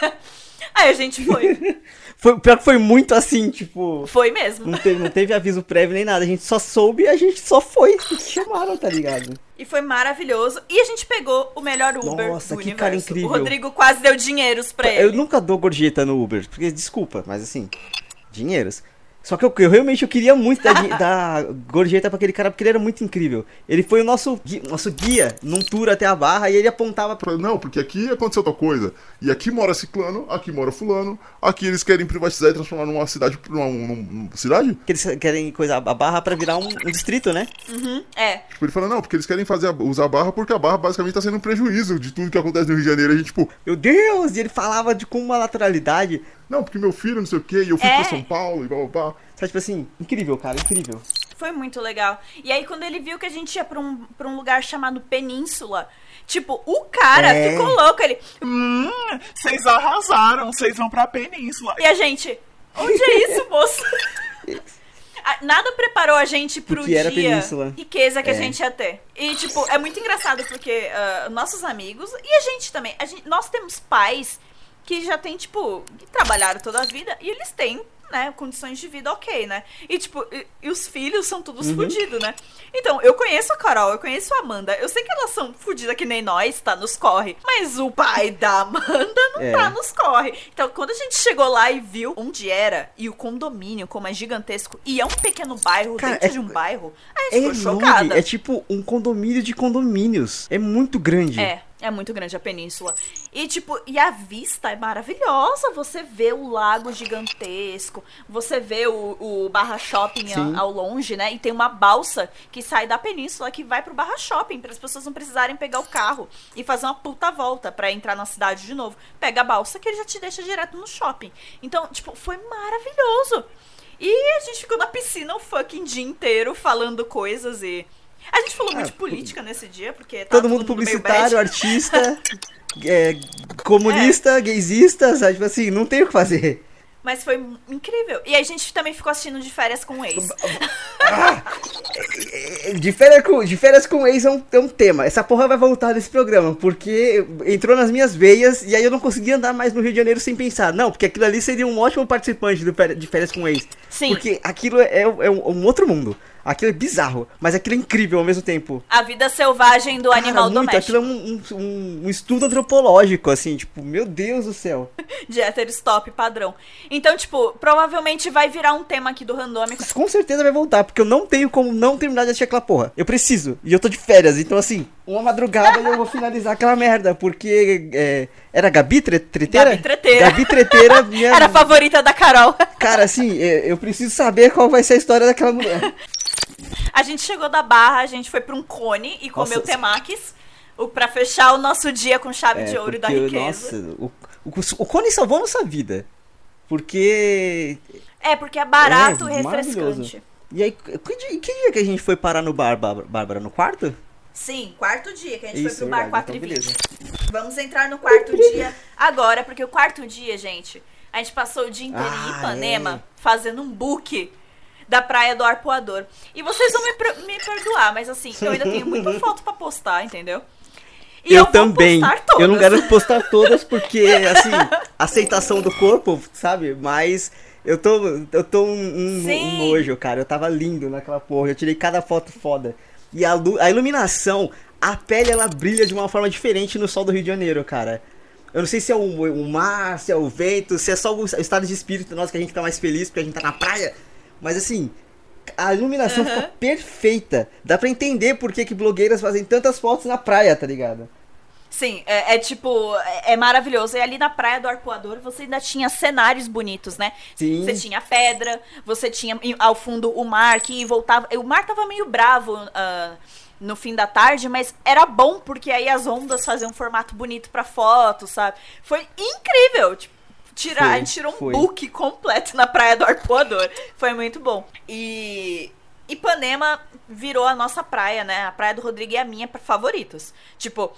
Aí a gente foi. Foi, pior que foi muito assim, tipo. Foi mesmo. Não teve, não teve aviso prévio nem nada. A gente só soube e a gente só foi. Chamaram, tá ligado? E foi maravilhoso. E a gente pegou o melhor Uber Nossa, do que universo. cara incrível. O Rodrigo quase deu dinheiros pra ele. Eu nunca dou gorjeta no Uber, porque desculpa, mas assim, dinheiros. Só que eu, eu realmente eu queria muito dar, dar gorjeta pra aquele cara, porque ele era muito incrível. Ele foi o nosso, gui- nosso guia num tour até a barra e ele apontava pra. Não, porque aqui aconteceu tal coisa. E aqui mora ciclano, aqui mora fulano. Aqui eles querem privatizar e transformar numa cidade. Numa, numa- numa cidade? Que eles querem coisa a barra pra virar um, um distrito, né? É. Tipo, ele fala, não, porque eles querem fazer a- usar a barra porque a barra basicamente tá sendo um prejuízo de tudo que acontece no Rio de Janeiro. A gente, tipo, Meu Deus! E ele falava de com uma naturalidade. não, porque meu filho, não sei o quê, e eu fui É. pra São Paulo e blá blá blá. Sabe, tipo assim, incrível, cara, incrível. Foi muito legal. E aí, quando ele viu que a gente ia pra um, pra um lugar chamado Península, tipo, o cara É. ficou louco. Ele. Hum, vocês arrasaram, vocês vão pra península. E a gente. Onde é isso, moço? Nada preparou a gente pro Porque dia Península. riqueza que a É. gente ia ter. E, tipo, é muito engraçado porque ah, nossos amigos e a gente também. A gente, nós temos pais que já têm, tipo, que trabalharam toda a vida e eles têm, né, condições de vida ok, né? E, tipo, e, e os filhos são todos Uhum. fudidos, né? Então, eu conheço a Carol, eu conheço a Amanda. Eu sei que elas são fudidas que nem nós, tá? Nos corre. Mas o pai da Amanda não É. tá nos corre. Então, quando a gente chegou lá e viu onde era e o condomínio, como é gigantesco, e é um pequeno bairro Cara, dentro é- de um bairro, a É gente ficou enorme, chocada. é tipo um condomínio de condomínios. É muito grande. É, é muito grande a península. E, tipo, e a vista é maravilhosa. Você vê o lago gigantesco, você vê o, o Barra Shopping a- ao longe, né? E tem uma balsa que sai da península que vai pro Barra Shopping, para as pessoas não precisarem pegar o carro e fazer uma puta volta pra entrar na cidade de novo. Pega a balsa que ele já te deixa direto no shopping. Então, tipo, foi maravilhoso. E a gente ficou na piscina o fucking dia inteiro falando coisas e. A gente falou muito de política nesse dia, porque tá Todo mundo meio publicitário, artista, é, comunista, gaysista, sabe? Tipo assim, não tem o que fazer. Mas foi incrível. E a gente também ficou assistindo de férias com o ex. De férias com, de férias com ex é um, é um tema. Essa porra vai voltar nesse programa, porque entrou nas minhas veias e aí eu não conseguia andar mais no Rio de Janeiro sem pensar. Não, porque aquilo ali seria um ótimo participante do de férias com ex. Sim. Porque aquilo é, é um, um outro mundo. Aquilo é bizarro, mas aquilo é incrível ao mesmo tempo. A vida selvagem do Cara, animal muito, doméstico. Aquilo é um, um- um- estudo antropológico, assim, tipo, meu Deus do céu. De heterostop padrão. Então, tipo, provavelmente vai virar um tema aqui do Randômico. Com certeza vai voltar, porque eu não tenho como não ter terminar de assistir aquela porra. Eu preciso. E eu tô de férias, então assim, uma madrugada eu vou finalizar aquela merda, porque é, era Gabi tre Treteira? Gabi Treteira. Gabi Treteira, minha... Era a favorita da Carol. Cara, assim, é, eu preciso saber qual vai ser a história daquela mulher. A gente chegou da barra, a gente foi pra um cone e comeu Nossa. temakis. O, pra fechar o nosso dia com chave É, de ouro da riqueza. Nossa, o, o, o Cone salvou nossa vida. Porque. É, porque é barato É, e maravilhoso. refrescante. E aí, que dia, que dia que a gente foi parar no bar, Bárbara? No quarto? Sim, quarto dia que a gente Isso, foi pro bar verdade, 4 e então 20. beleza. Vamos entrar no quarto dia agora, porque o quarto dia, gente, a gente passou o dia inteiro em Ah, Ipanema é. fazendo um book da praia do Arpoador. E vocês vão me, me perdoar, mas assim, eu ainda tenho muita foto pra postar, entendeu? E eu vou também. Eu não garanto postar todas porque, assim, aceitação do corpo, sabe? Mas eu tô, eu tô um, um- um nojo, cara. Eu tava lindo naquela porra. Eu tirei cada foto foda. E a, a iluminação, a pele ela brilha de uma forma diferente no sol do Rio de Janeiro, cara. Eu não sei se é o, o mar, se é o vento, se é só o, o estado de espírito nosso que a gente tá mais feliz porque a gente tá na praia. Mas assim, a iluminação fica perfeita. Dá pra entender por que, que blogueiras fazem tantas fotos na praia, tá ligado? Sim, é, é tipo, é, é maravilhoso. E ali na praia do Arpoador você ainda tinha cenários bonitos, né? Sim. Você tinha pedra, você tinha ao fundo o mar que voltava. O mar tava meio bravo ah, no fim da tarde, mas era bom porque aí as ondas faziam um formato bonito pra foto, sabe? Foi incrível. Tipo, tirar, Foi, a gente tirou um foi. book completo na praia do Arpoador. Foi muito bom. E Ipanema virou a nossa praia, né? A praia do Rodrigo é a minha favoritos. Tipo,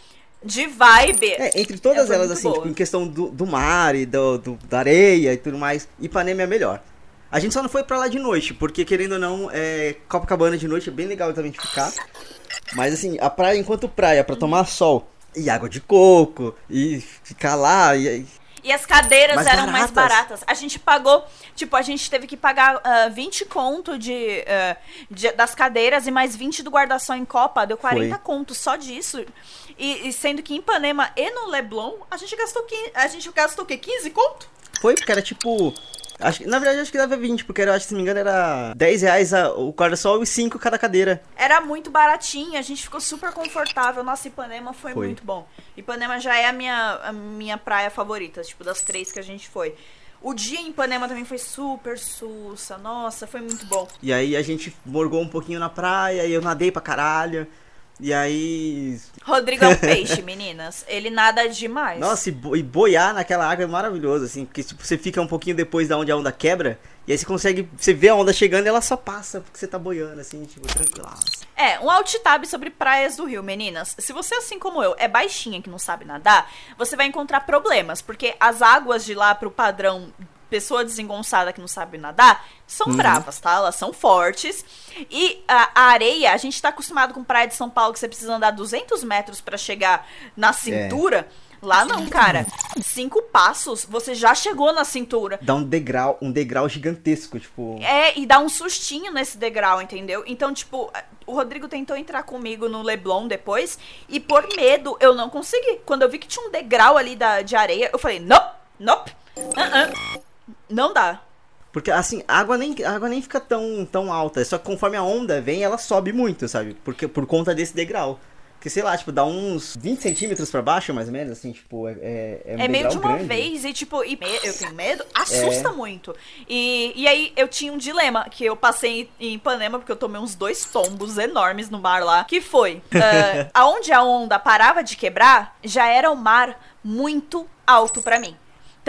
de vibe. É, entre todas foi elas, assim, tipo, em questão do, do mar e do, do- da areia e tudo mais, Ipanema é a melhor. A gente só não foi pra lá de noite, porque querendo ou não, é, Copacabana de noite é bem legal também de ficar. Mas assim, a praia enquanto praia, pra tomar sol e água de coco e ficar lá e, E as cadeiras Mais eram mais baratas. baratas. A gente pagou, tipo, a gente teve que pagar ah, 20 conto de, ah, de- das cadeiras e mais 20 do guarda-sol em Copa. Deu 40 Foi. conto só disso. E, e sendo que em Ipanema e no Leblon, a gente gastou, 15, a gente gastou o quê? 15 conto? Foi, porque era tipo. Acho, na verdade, acho que dava 20, porque era, acho que se não me engano era 10 reais a- o guarda-sol e 5 cada cadeira. Era muito baratinho, a gente ficou super confortável. Nossa, Ipanema foi, Foi. muito bom. Ipanema já é a minha, a minha praia favorita, tipo, das três que a gente foi. O dia em Ipanema também foi super sussa. Nossa, foi muito bom. E aí a gente morgou um pouquinho na praia e eu nadei pra caralho. E aí. Rodrigo é um peixe, meninas. Ele nada demais. Nossa, e, bo- boiar naquela água é maravilhoso, assim, porque tipo, você fica um pouquinho depois da onde a onda quebra, e aí você consegue. Você vê a onda chegando e ela só passa, porque você tá boiando, assim, tipo, tranquilaço. É, um alt tab sobre praias do Rio, meninas. Se você, assim como eu, é baixinha que não sabe nadar, você vai encontrar problemas, porque as águas de lá pro padrão pessoa desengonçada que não sabe nadar são bravas, tá? Elas são fortes. E a, a areia, a gente tá acostumado com praia de São Paulo que você precisa andar 200 metros pra chegar na cintura. Lá não, cara. Cinco passos, você já chegou na cintura. Dá um degrau, um degrau gigantesco, tipo. É, e dá um sustinho nesse degrau, entendeu? Então, tipo, o Rodrigo tentou entrar comigo no Leblon depois, e por medo eu não consegui. Quando eu vi que tinha um degrau ali da, de areia, eu falei, nope, nope, uh-uh, não dá. Porque assim, a água nem, a água nem fica tão, tão alta. Só que conforme a onda vem, ela sobe muito, sabe? Porque, por conta desse degrau. Porque, sei lá, tipo, dá uns 20 centímetros pra baixo, mais ou menos, assim, tipo, é, é, é um É meio de uma grande. vez e, tipo, e me- eu tenho medo, assusta muito. E, e aí eu tinha um dilema, que eu passei em Ipanema, porque eu tomei uns dois tombos enormes no mar lá, que foi, ah, aonde a onda parava de quebrar, já era o mar muito alto pra mim.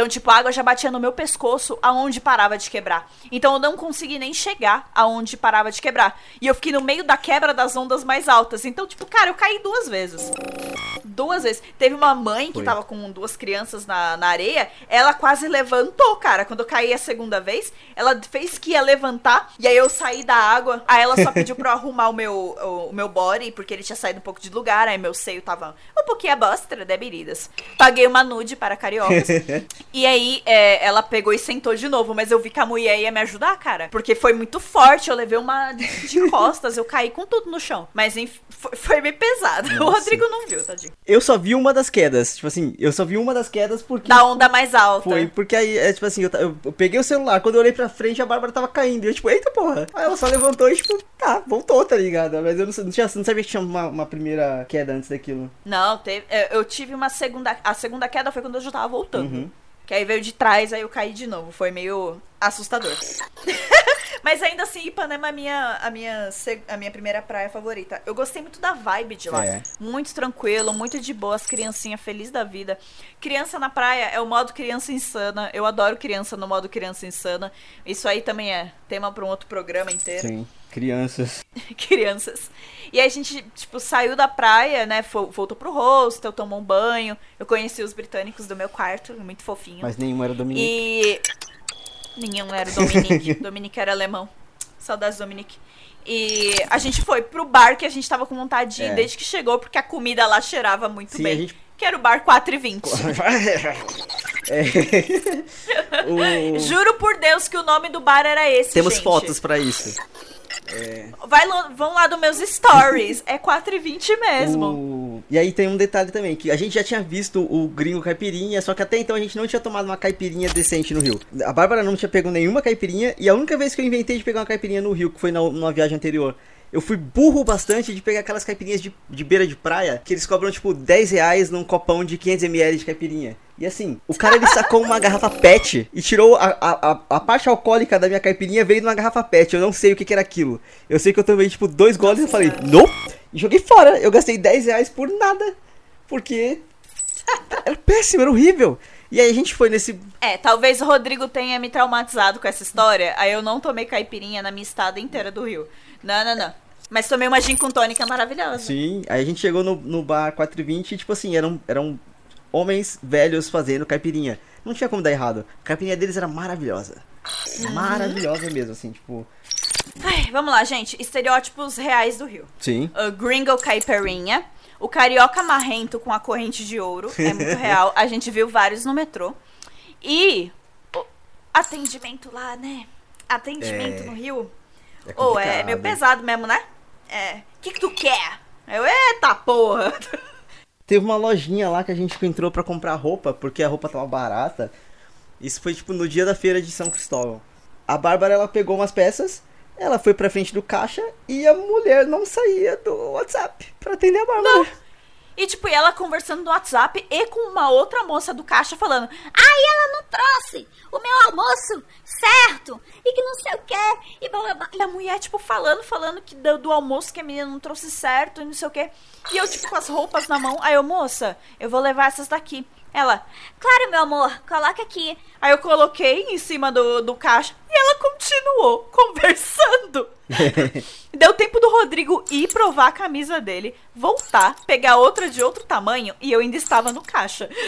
Então, tipo, a água já batia no meu pescoço aonde parava de quebrar. Então eu não consegui nem chegar aonde parava de quebrar. E eu fiquei no meio da quebra das ondas mais altas. Então, tipo, cara, eu caí duas vezes. Duas vezes. Teve uma mãe que Foi. tava com duas crianças na, na areia, ela quase levantou, cara. Quando eu caí a segunda vez, ela fez que ia levantar, e aí eu saí da água. Aí ela só pediu pra eu arrumar o meu, o, o meu body, porque ele tinha saído um pouco de lugar, aí meu seio tava um pouquinho a bosta de bebidas. Paguei uma nude para cariocas. e aí, é, ela pegou e sentou de novo, mas eu vi que a mulher ia me ajudar, cara. Porque foi muito forte, eu levei uma de, costas, eu caí com tudo no chão. Mas enfim, foi, foi meio pesado. O Nossa. Rodrigo não viu, tadinho. Eu só vi uma das quedas. Tipo assim, eu só vi uma das quedas porque. Da onda mais alta. Foi, porque aí, é tipo assim, eu, eu- eu peguei o celular, quando eu olhei pra frente, a Bárbara tava caindo. E eu, tipo, eita porra. Aí ela só levantou e, tipo, tá, voltou, tá ligado? Mas eu não, não, tinha, não sabia que tinha uma, uma primeira queda antes daquilo. Não, teve, é, eu tive uma segunda. A segunda queda foi quando eu já tava voltando. Uhum. Que aí veio de trás, aí eu caí de novo. Foi meio assustador. Mas ainda assim, Ipanema é a minha, a, minha, a minha primeira praia favorita. Eu gostei muito da vibe de lá. É. Muito tranquilo, muito de boas, criancinha feliz da vida. Criança na praia é o modo criança insana. Eu adoro criança no modo criança insana. Isso aí também é tema pra um outro programa inteiro Sim. Crianças. crianças. E a gente, tipo, saiu da praia, né? Voltou pro hostel, tomou um banho. Eu conheci os britânicos do meu quarto, muito fofinho. Mas nenhum era Dominique. E. Nenhum era o Dominique. Dominique era alemão. Saudades, Dominique. E a gente foi pro bar que a gente tava com vontade de ir É. desde que chegou, porque a comida lá cheirava muito Sim, bem. gente- Que era o bar 4 e 20. É. O- Juro por Deus que o nome do bar era esse, Temos gente. fotos pra isso. Vai lá- vão lá dos meus stories. É 4 e 20 mesmo. O- E aí tem um detalhe também, que a gente já tinha visto o gringo caipirinha, só que até então a gente não tinha tomado uma caipirinha decente no Rio. A Bárbara não tinha pego nenhuma caipirinha, e a única vez que eu inventei de pegar uma caipirinha no Rio, que foi na, numa viagem anterior, eu fui burro bastante de pegar aquelas caipirinhas de, de beira de praia, que eles cobram tipo 10 reais num copão de 500ml de caipirinha. E assim, o cara ele sacou uma garrafa pet e tirou a, a, a, parte alcoólica da minha caipirinha veio numa garrafa pet. Eu não sei o que, que era aquilo. Eu sei que eu tomei tipo dois goles e falei, não! E joguei fora. Eu gastei 10 reais por nada. Porque era péssimo, era horrível. E aí a gente foi nesse. É, talvez o Rodrigo tenha me traumatizado com essa história. Aí eu não tomei caipirinha na minha estada inteira do Rio. Não, não, não. Mas tomei uma gin com tônica maravilhosa. Sim, aí a gente chegou no, no bar 420 e, tipo assim, eram, eram homens velhos fazendo caipirinha. Não tinha como dar errado. A caipirinha deles era maravilhosa. Maravilhosa mesmo, assim, tipo. Ai, vamos lá, gente. Estereótipos reais do Rio. Sim. O gringo caipirinha. O carioca marrento com a corrente de ouro. É muito real. A gente viu vários no metrô. E o atendimento lá, né? Atendimento É. no Rio. É Ou é complicado. meio pesado mesmo, né? É. O que, que tu quer? Eu, eita porra! Teve uma lojinha lá que a gente entrou pra comprar roupa, porque a roupa tava barata. Isso foi tipo no dia da feira de São Cristóvão. A Bárbara ela pegou umas peças, ela foi pra frente do caixa e a mulher não saía do WhatsApp pra atender a Bárbara. E, tipo, e ela conversando no WhatsApp e com uma outra moça do caixa falando: Ai, ela não trouxe o meu almoço certo e que não sei o que. E blá. E a mulher, tipo, falando, falando que do, do almoço que a menina não trouxe certo e não sei o quê. E eu, tipo, com as roupas na mão. Aí eu, moça, eu vou levar essas daqui. Ela, Claro, meu amor, coloca aqui. aí eu coloquei em cima do, do caixa e ela continuou conversando. Deu tempo do Rodrigo ir provar a camisa dele, voltar, pegar outra de outro tamanho e eu ainda estava no caixa.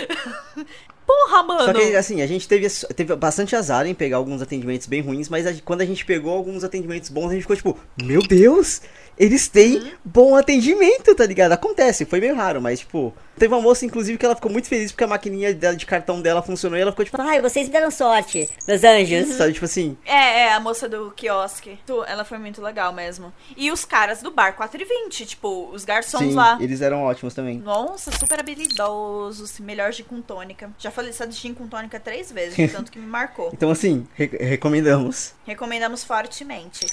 Porra, mano. Só que assim, a gente teve, teve bastante azar em pegar alguns atendimentos bem ruins, mas a- quando a gente pegou alguns atendimentos bons, a gente ficou tipo, meu Deus, eles têm bom atendimento, tá ligado? Acontece, foi meio raro, mas tipo, teve uma moça inclusive que ela ficou muito feliz porque a maquininha dela de cartão dela funcionou e ela ficou tipo, Ai, vocês me deram sorte, meus anjos. sabe, tipo assim, É, é, a moça do quiosque. Ela foi muito legal mesmo. E os caras do bar 4 e 20, tipo, os garçons sim, lá. eles eram ótimos também. Nossa, super habilidosos, melhor gin com tônica. Já falei essa de gin com tônica três vezes, tanto que me marcou. Então assim, re- recomendamos. Recomendamos fortemente.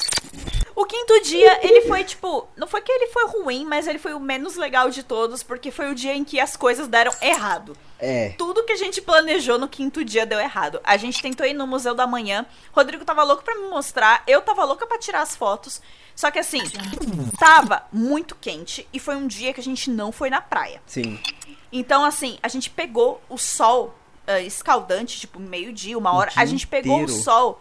O quinto dia, ele foi tipo. Não foi que ele foi ruim, mas ele foi o menos legal de todos, porque foi o dia em que as coisas deram errado. É. Tudo que a gente planejou no quinto dia deu errado. A gente tentou ir no Museu da Manhã. Rodrigo tava louco pra me mostrar. Eu tava louca pra tirar as fotos. Só que assim, tava muito quente e foi um dia que a gente não foi na praia. Sim. Então, assim, a gente pegou o sol ah, escaldante, tipo, meio-dia, uma hora. A gente pegou o sol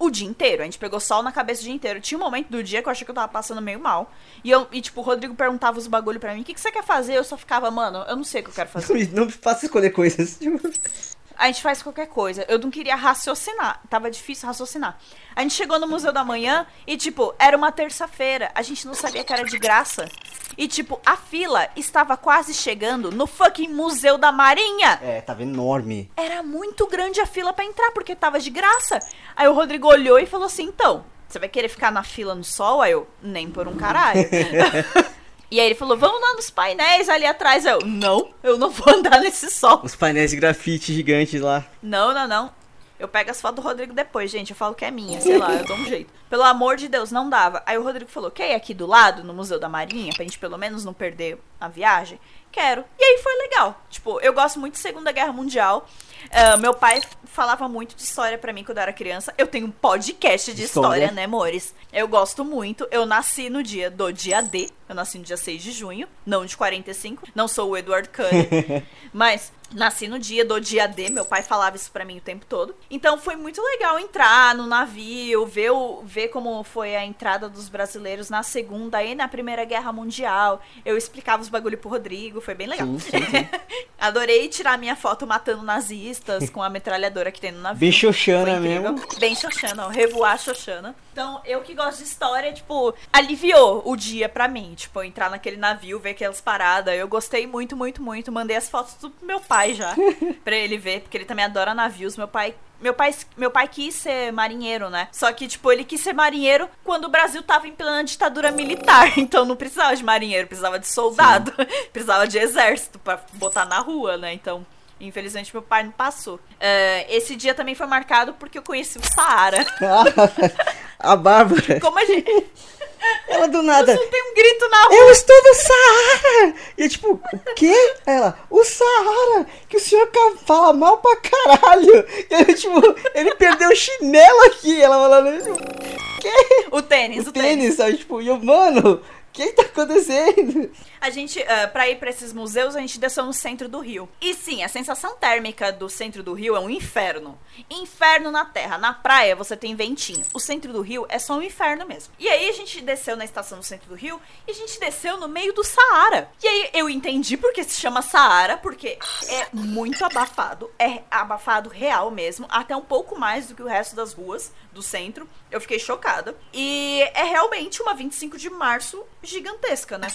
o dia inteiro. A gente pegou sol na cabeça o dia inteiro. Tinha um momento do dia que eu achei que eu tava passando meio mal. E, eu, e tipo, o Rodrigo perguntava os bagulho pra mim: o que, que você quer fazer? Eu só ficava, mano, eu não sei o que eu quero fazer. Não me faça escolher coisas. a gente faz qualquer coisa. Eu não queria raciocinar, tava difícil raciocinar. A gente chegou no Museu da Manhã e, tipo, era uma terça-feira. A gente não sabia que era de graça. E, tipo, a fila estava quase chegando no fucking Museu da Marinha. É, tava enorme. Era muito grande a fila pra entrar, porque tava de graça. Aí o Rodrigo olhou e falou assim: então, você vai querer ficar na fila no sol? Aí eu, nem por um caralho. e aí ele falou: vamos lá nos painéis ali atrás. Eu, não, eu não vou andar nesse sol. Os painéis de grafite gigantes lá. Não, não, não. Eu pego as fotos do Rodrigo depois, gente. Eu falo que é minha, sei lá, eu dou um jeito. Pelo amor de Deus, não dava. Aí o Rodrigo falou: quer ir aqui do lado, no Museu da Marinha, pra gente pelo menos não perder a viagem? Quero. E aí foi legal. Tipo, eu gosto muito de Segunda Guerra Mundial. Ah, meu pai falava muito de história pra mim quando eu era criança. Eu tenho um podcast de história, História. né, amores? Eu gosto muito. Eu nasci no dia do dia D. Eu nasci no dia 6 de junho, não de 45. Não sou o Edward Cullen. mas nasci no dia do dia D. Meu pai falava isso pra mim o tempo todo. Então foi muito legal entrar no navio, ver, o, ver como foi a entrada dos brasileiros na Segunda e na Primeira Guerra Mundial. Eu explicava os bagulho pro Rodrigo, foi bem legal. Sim, sim, sim. Adorei tirar minha foto matando nazistas com a metralhadora que tem no navio. Bem Xoxana mesmo. Bem Xoxana, ó, revoar Xoxana. Então, eu que gosto de história, tipo, aliviou o dia pra mim. Tipo, entrar naquele navio, ver aquelas paradas. Eu gostei muito, muito, muito. Mandei as fotos do meu pai já, pra ele ver, porque ele também adora navios. Meu pai. Meu pai, meu pai quis ser marinheiro, né? Só que, tipo, ele quis ser marinheiro quando o Brasil tava em plena ditadura militar. Então não precisava de marinheiro, precisava de soldado. precisava de exército pra botar na rua, né? Então. Infelizmente, meu pai não passou. É, esse dia também foi marcado porque eu conheci o Saara. a Bárbara, Como a gente. Ela do nada. Não tem um grito na rua. Eu estou no Saara! E eu, tipo, o quê? Ela, o Saara! Que o senhor fala mal pra caralho! E eu, tipo, ele perdeu o chinelo aqui! Ela falando, tipo, que? O tênis, o, O tênis. tênis, sabe? Tipo, e eu, mano, o que tá acontecendo? A gente, ah, pra ir pra esses museus, a gente desceu no centro do Rio. E sim, a sensação térmica do centro do Rio é um inferno. Inferno na terra. Na praia você tem ventinho. O centro do Rio é só um inferno mesmo. E aí a gente desceu na estação do centro do Rio e a gente desceu no meio do Saara. E aí eu entendi porque se chama Saara, porque é muito abafado. É abafado real mesmo. Até um pouco mais do que o resto das ruas do centro. Eu fiquei chocada. E é realmente uma 25 de março gigantesca, né?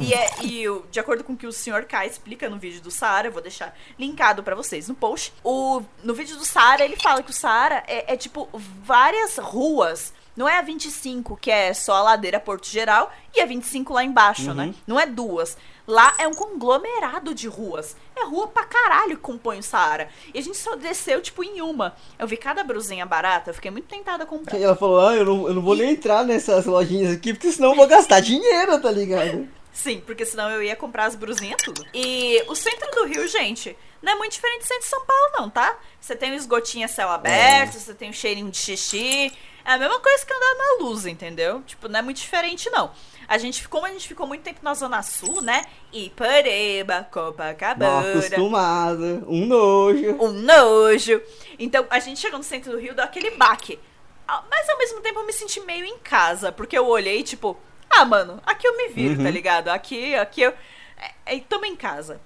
E, é, e de acordo com o que o Sr. K explica no vídeo do Saara, eu vou deixar linkado pra vocês no post. O, no vídeo do Saara, ele fala que o Saara é, é tipo várias ruas. Não é a 25, que é só a ladeira Porto Geral, e a 25 lá embaixo, né? Não é duas. Lá é um conglomerado de ruas. É rua pra caralho que compõe o Saara. E a gente só desceu, tipo, em uma. Eu vi cada brusinha barata, eu fiquei muito tentada a comprar. Aí ela falou, ah, eu não, eu não vou nem entrar nessas lojinhas aqui, porque senão eu vou gastar dinheiro, tá ligado? Sim, porque senão eu ia comprar as brusinhas tudo. E o centro do Rio, gente, não é muito diferente do centro de São Paulo, não, tá? Você tem o esgotinho a céu aberto, você tem o cheirinho de xixi. É a mesma coisa que andar na luz, entendeu? Tipo, não é muito diferente, não. A gente, como a gente ficou muito tempo na Zona Sul, né? Ipareba, Mal Copacabana, acostumada, um nojo. um nojo. Então, a gente chegou no centro do Rio, deu aquele baque. Ah, Mas ao mesmo tempo eu me senti meio em casa, porque eu olhei, tipo, ah, mano, aqui eu me viro, tá ligado? Aqui, aqui eu. É, é, tamo em casa.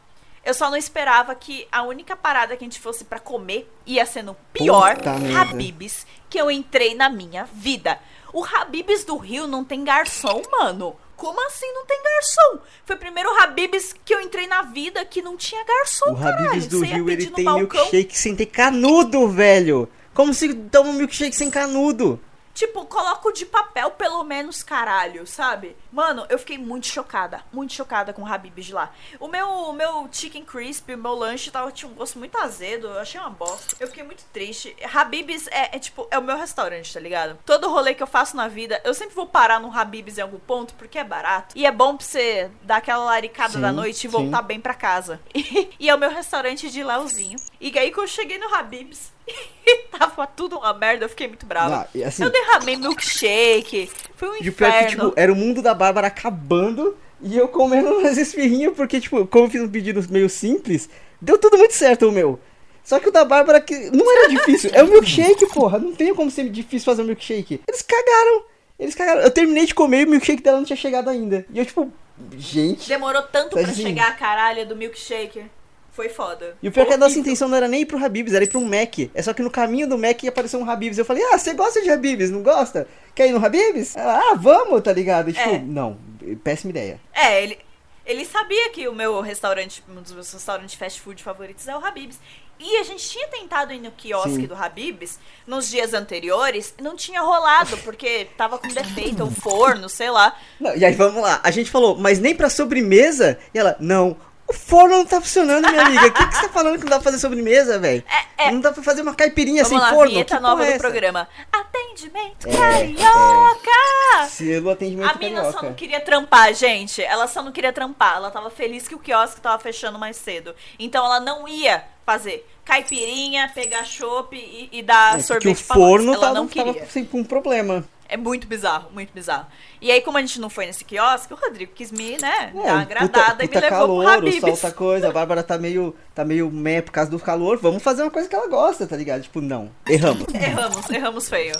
Eu só não esperava que a única parada que a gente fosse pra comer ia ser no pior Puta. Habibs que eu entrei na minha vida. O Habibs do Rio não tem garçom, mano. Como assim não tem garçom? Foi o primeiro Habibs que eu entrei na vida que não tinha garçom, O Habib's caralho. do Você ia Rio, ele no tem balcão. milkshake sem ter canudo, velho. Como se toma um milkshake sem canudo? Tipo, coloco de papel pelo menos, caralho, sabe? Mano, eu fiquei muito chocada, muito chocada com o Habib's de lá. O meu, o meu chicken crisp, o meu lanche tava, tinha um gosto muito azedo, eu achei uma bosta. Eu fiquei muito triste. Habib's é, é, tipo, é o meu restaurante, tá ligado? Todo rolê que eu faço na vida, eu sempre vou parar no Habib's em algum ponto, porque é barato. E é bom pra você dar aquela laricada Sim, da noite e sim. voltar bem pra casa. E, e é o meu restaurante de Léozinho. E aí, quando eu cheguei no Habib's, tava tudo uma merda, eu fiquei muito brava. Não, e assim- Eu derramei milkshake. Foi um E o pior é que, inferno. tipo, era o mundo da Bárbara acabando e eu comendo umas esfirrinhas, porque, tipo, como eu fiz um pedido meio simples, deu tudo muito certo o meu. Só que o da Bárbara, que não era difícil, é o milkshake, porra. Não tem como ser difícil fazer um milkshake. Eles cagaram. Eles cagaram. Eu terminei de comer e o milkshake dela não tinha chegado ainda. E eu, tipo, gente. Demorou tanto Tá pra assim. chegar a caralha do milkshake. Foi foda. E o pior é que a nossa intenção não era nem ir pro Habibs, era ir pro Mac. É só que no caminho do Mac apareceu um Habibs. Eu falei, ah, você gosta de Habibs, não gosta? Quer ir no Habibs? Ela, ah, vamos, tá ligado? E, tipo, É. não, péssima ideia. É, ele, ele sabia que o meu restaurante, um dos meus restaurantes fast food favoritos é o Habib's. E a gente tinha tentado ir no quiosque Sim. do Habib's nos dias anteriores, não tinha rolado, porque tava com defeito, o forno, sei lá. Não, e aí vamos lá, a gente falou, mas nem pra sobremesa? E ela, não, o forno não tá funcionando, minha amiga. O que, que você tá falando que não dá pra fazer sobremesa, velho? É, é. Não dá pra fazer uma caipirinha Vamos sem lá, forno? vinheta Que nova é do essa? programa. Atendimento É, carioca! Selo atendimento A mina só não carioca. queria trampar, gente. Ela só não queria trampar. Ela tava feliz que o quiosque tava fechando mais cedo. Então ela não ia fazer caipirinha, pegar chopp e, e dar É, sorvete o pra nós. forno Ela tava, não tava sempre um problema. É muito bizarro, muito bizarro. E aí, como a gente não foi nesse quiosque, o Rodrigo quis me, né, É, dar agradada e me levou calor, pro o Habib's. sol tá coisa, a Bárbara tá meio, tá meio meh por causa do calor, vamos fazer uma coisa que ela gosta, tá ligado? Tipo, não, erramos. Erramos, erramos feio.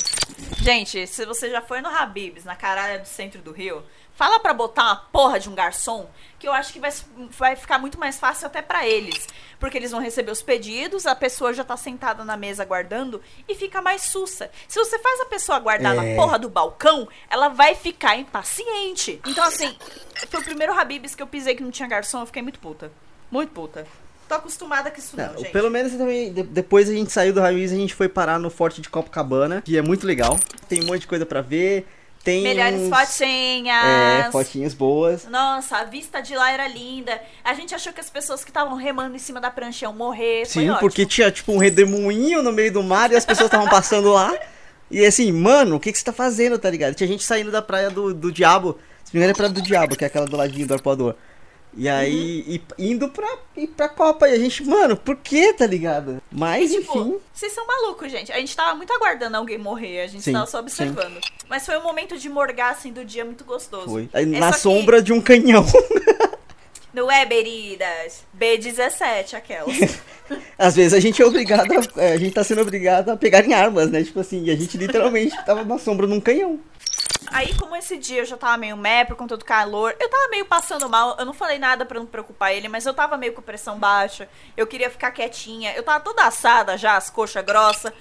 Gente, se você já foi no Habib's, na caralha do centro do Rio, fala pra botar uma porra de um garçom, que eu acho que vai, vai ficar muito mais fácil até pra eles. Porque eles vão receber os pedidos, a pessoa já tá sentada na mesa aguardando e fica mais sussa. Se você faz a pessoa aguardar É. na porra do balcão, ela vai ficar impaciente. Então, assim, foi o primeiro Habib's que eu pisei que não tinha garçom, eu fiquei muito puta. Muito puta. Tô acostumada com isso não, Não, pelo menos também, de- depois a gente saiu do e a gente foi parar no Forte de Copacabana, que é muito legal. Tem um monte de coisa pra ver, tem Melhores uns- fotinhas. É, fotinhas boas. Nossa, a vista de lá era linda. A gente achou que as pessoas que estavam remando em cima da prancha iam morrer. Sim, porque tinha tipo um redemoinho no meio do mar e as pessoas estavam passando lá. E assim, mano, o que, que você tá fazendo, tá ligado? Tinha gente saindo da praia do, do Diabo. Se não me engano é praia do Diabo, que é aquela do ladinho do arpoador. E aí, e- indo pra, ir pra Copa. E a gente, mano, por que, tá ligado? Mas, Tipo, enfim. vocês são malucos, gente. A gente tava muito aguardando alguém morrer, a gente Sim, tava só observando. Mas foi um momento de morgar, assim, do dia muito gostoso. Foi. É na só que sombra de um canhão. Não é, Beridas? B17, aquelas. Às vezes a gente é obrigado, a, é, a gente tá sendo obrigado a pegar em armas, né? Tipo assim, e a gente literalmente tava na sombra de um canhão. Aí, como esse dia eu já tava meio meh por conta do calor, eu tava meio passando mal. Eu não falei nada pra não preocupar ele, mas eu tava meio com pressão baixa. Eu queria ficar quietinha. Eu tava toda assada já, as coxas grossas.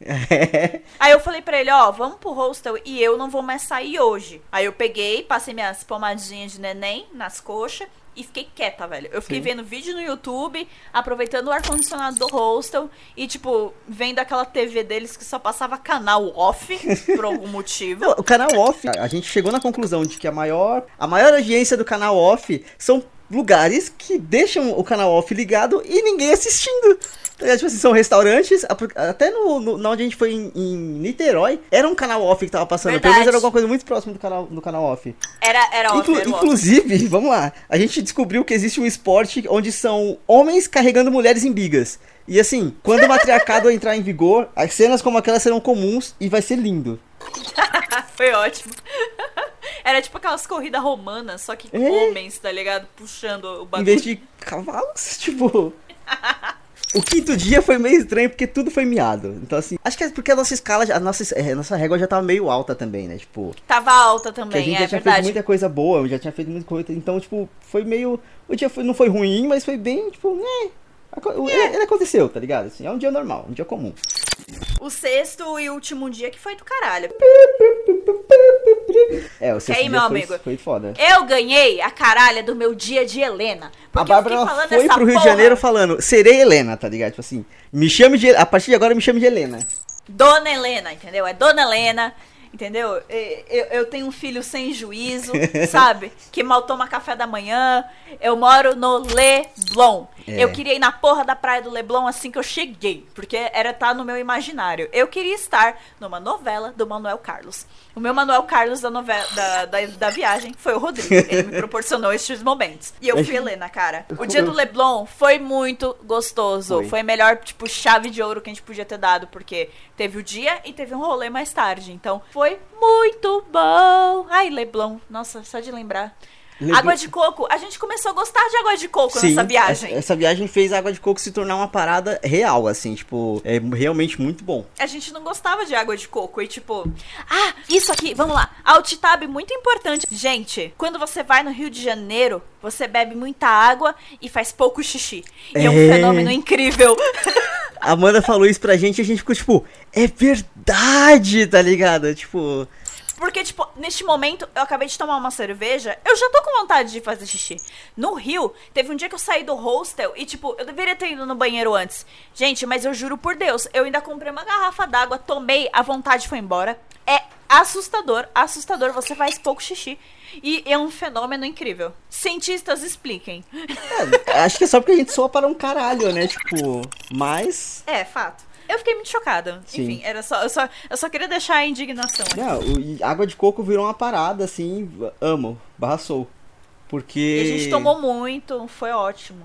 Aí eu falei pra ele, ó, vamos pro hostel e eu não vou mais sair hoje. Aí eu peguei, passei minhas pomadinhas de neném nas coxas e fiquei quieta, velho. Eu fiquei Sim. vendo vídeo no YouTube, aproveitando o ar-condicionado do hostel e, tipo, vendo aquela TV deles que só passava canal off, por algum motivo. Não, o canal off, a gente chegou na conclusão de que a maior, a maior audiência do canal off são lugares que deixam o canal off ligado e ninguém assistindo. Tá ligado? Tipo assim, são restaurantes, até no, no, na onde a gente foi em, em Niterói, era um canal off que tava passando. Pelo menos Verdade. era alguma coisa muito próxima do canal, do canal off. Era, era off, Inclu- era off. inclusive, vamos lá, a gente descobriu que existe um esporte onde são homens carregando mulheres em bigas. E assim, quando o matriarcado entrar em vigor, as cenas como aquelas serão comuns e vai ser lindo. Foi ótimo. Era tipo aquelas corridas romanas, só que com É. homens, tá ligado? Puxando o Em bagulho. vez de cavalos, tipo. O quinto dia foi meio estranho porque tudo foi miado. Então, assim, acho que é porque a nossa escala, a nossa, é, a nossa régua já tava meio alta também, né? Tipo, Tava alta que a também, gente é já tinha feito verdade. muita coisa boa, já tinha feito muita coisa. Então, tipo, foi meio. O dia foi, não foi ruim, mas foi bem, tipo, né? Ele, ele aconteceu, tá ligado? Assim, é um dia normal, um dia comum. O sexto e último dia que foi do caralho. É, o sexto aí, dia meu foi, amigo? foi foda. Eu ganhei a caralha do meu dia de Helena. A Bárbara foi pro Rio de. Janeiro falando, serei Helena, tá ligado? Tipo assim, me chame de. A partir de agora me chame de Helena. Dona Helena, entendeu? É Dona Helena, entendeu? E- Eu, eu tenho um filho sem juízo, sabe? Que mal toma café da manhã. Eu moro no Leblon. É. Eu queria ir na porra da praia do Leblon assim que eu cheguei, porque era estar no meu imaginário. Eu queria estar numa novela do Manuel Carlos. O meu Manuel Carlos da, novela, da, da, da viagem foi o Rodrigo. Ele me proporcionou estes momentos. E eu fui Helena, cara. O dia do Leblon foi muito gostoso. Foi. Foi a melhor, tipo, chave de ouro que a gente podia ter dado, porque teve o dia e teve um rolê mais tarde. Então, foi muito bom. Ai, Leblon. Nossa, só de lembrar. Água de coco. A gente começou a gostar de água de coco Sim, nessa viagem. Essa, viagem fez a água de coco se tornar uma parada real, assim, tipo, é realmente muito bom. A gente não gostava de água de coco. E tipo, ah, isso aqui, vamos lá. Alt-tab muito importante. Gente, quando você vai no Rio de Janeiro, você bebe muita água e faz pouco xixi. E é, um É. fenômeno incrível. A Amanda falou isso pra gente e a gente ficou tipo, é verdade, tá ligado? Tipo, Porque, tipo, neste momento, eu acabei de tomar uma cerveja, eu já tô com vontade de fazer xixi. No Rio, teve um dia que eu saí do hostel e, tipo, eu deveria ter ido no banheiro antes. Gente, mas eu juro por Deus, eu ainda comprei uma garrafa d'água, tomei, a vontade foi embora. É assustador, assustador, você faz pouco xixi. E é um fenômeno incrível. Cientistas expliquem. é, acho que é só porque a gente soa para um caralho, né? Tipo, mas. É, fato. Eu fiquei muito chocada. Sim. Enfim, era só eu, só. eu só queria deixar a indignação aqui. Não, o- água de coco virou uma parada, assim, amo, barra. Porque. E a gente tomou muito, foi ótimo.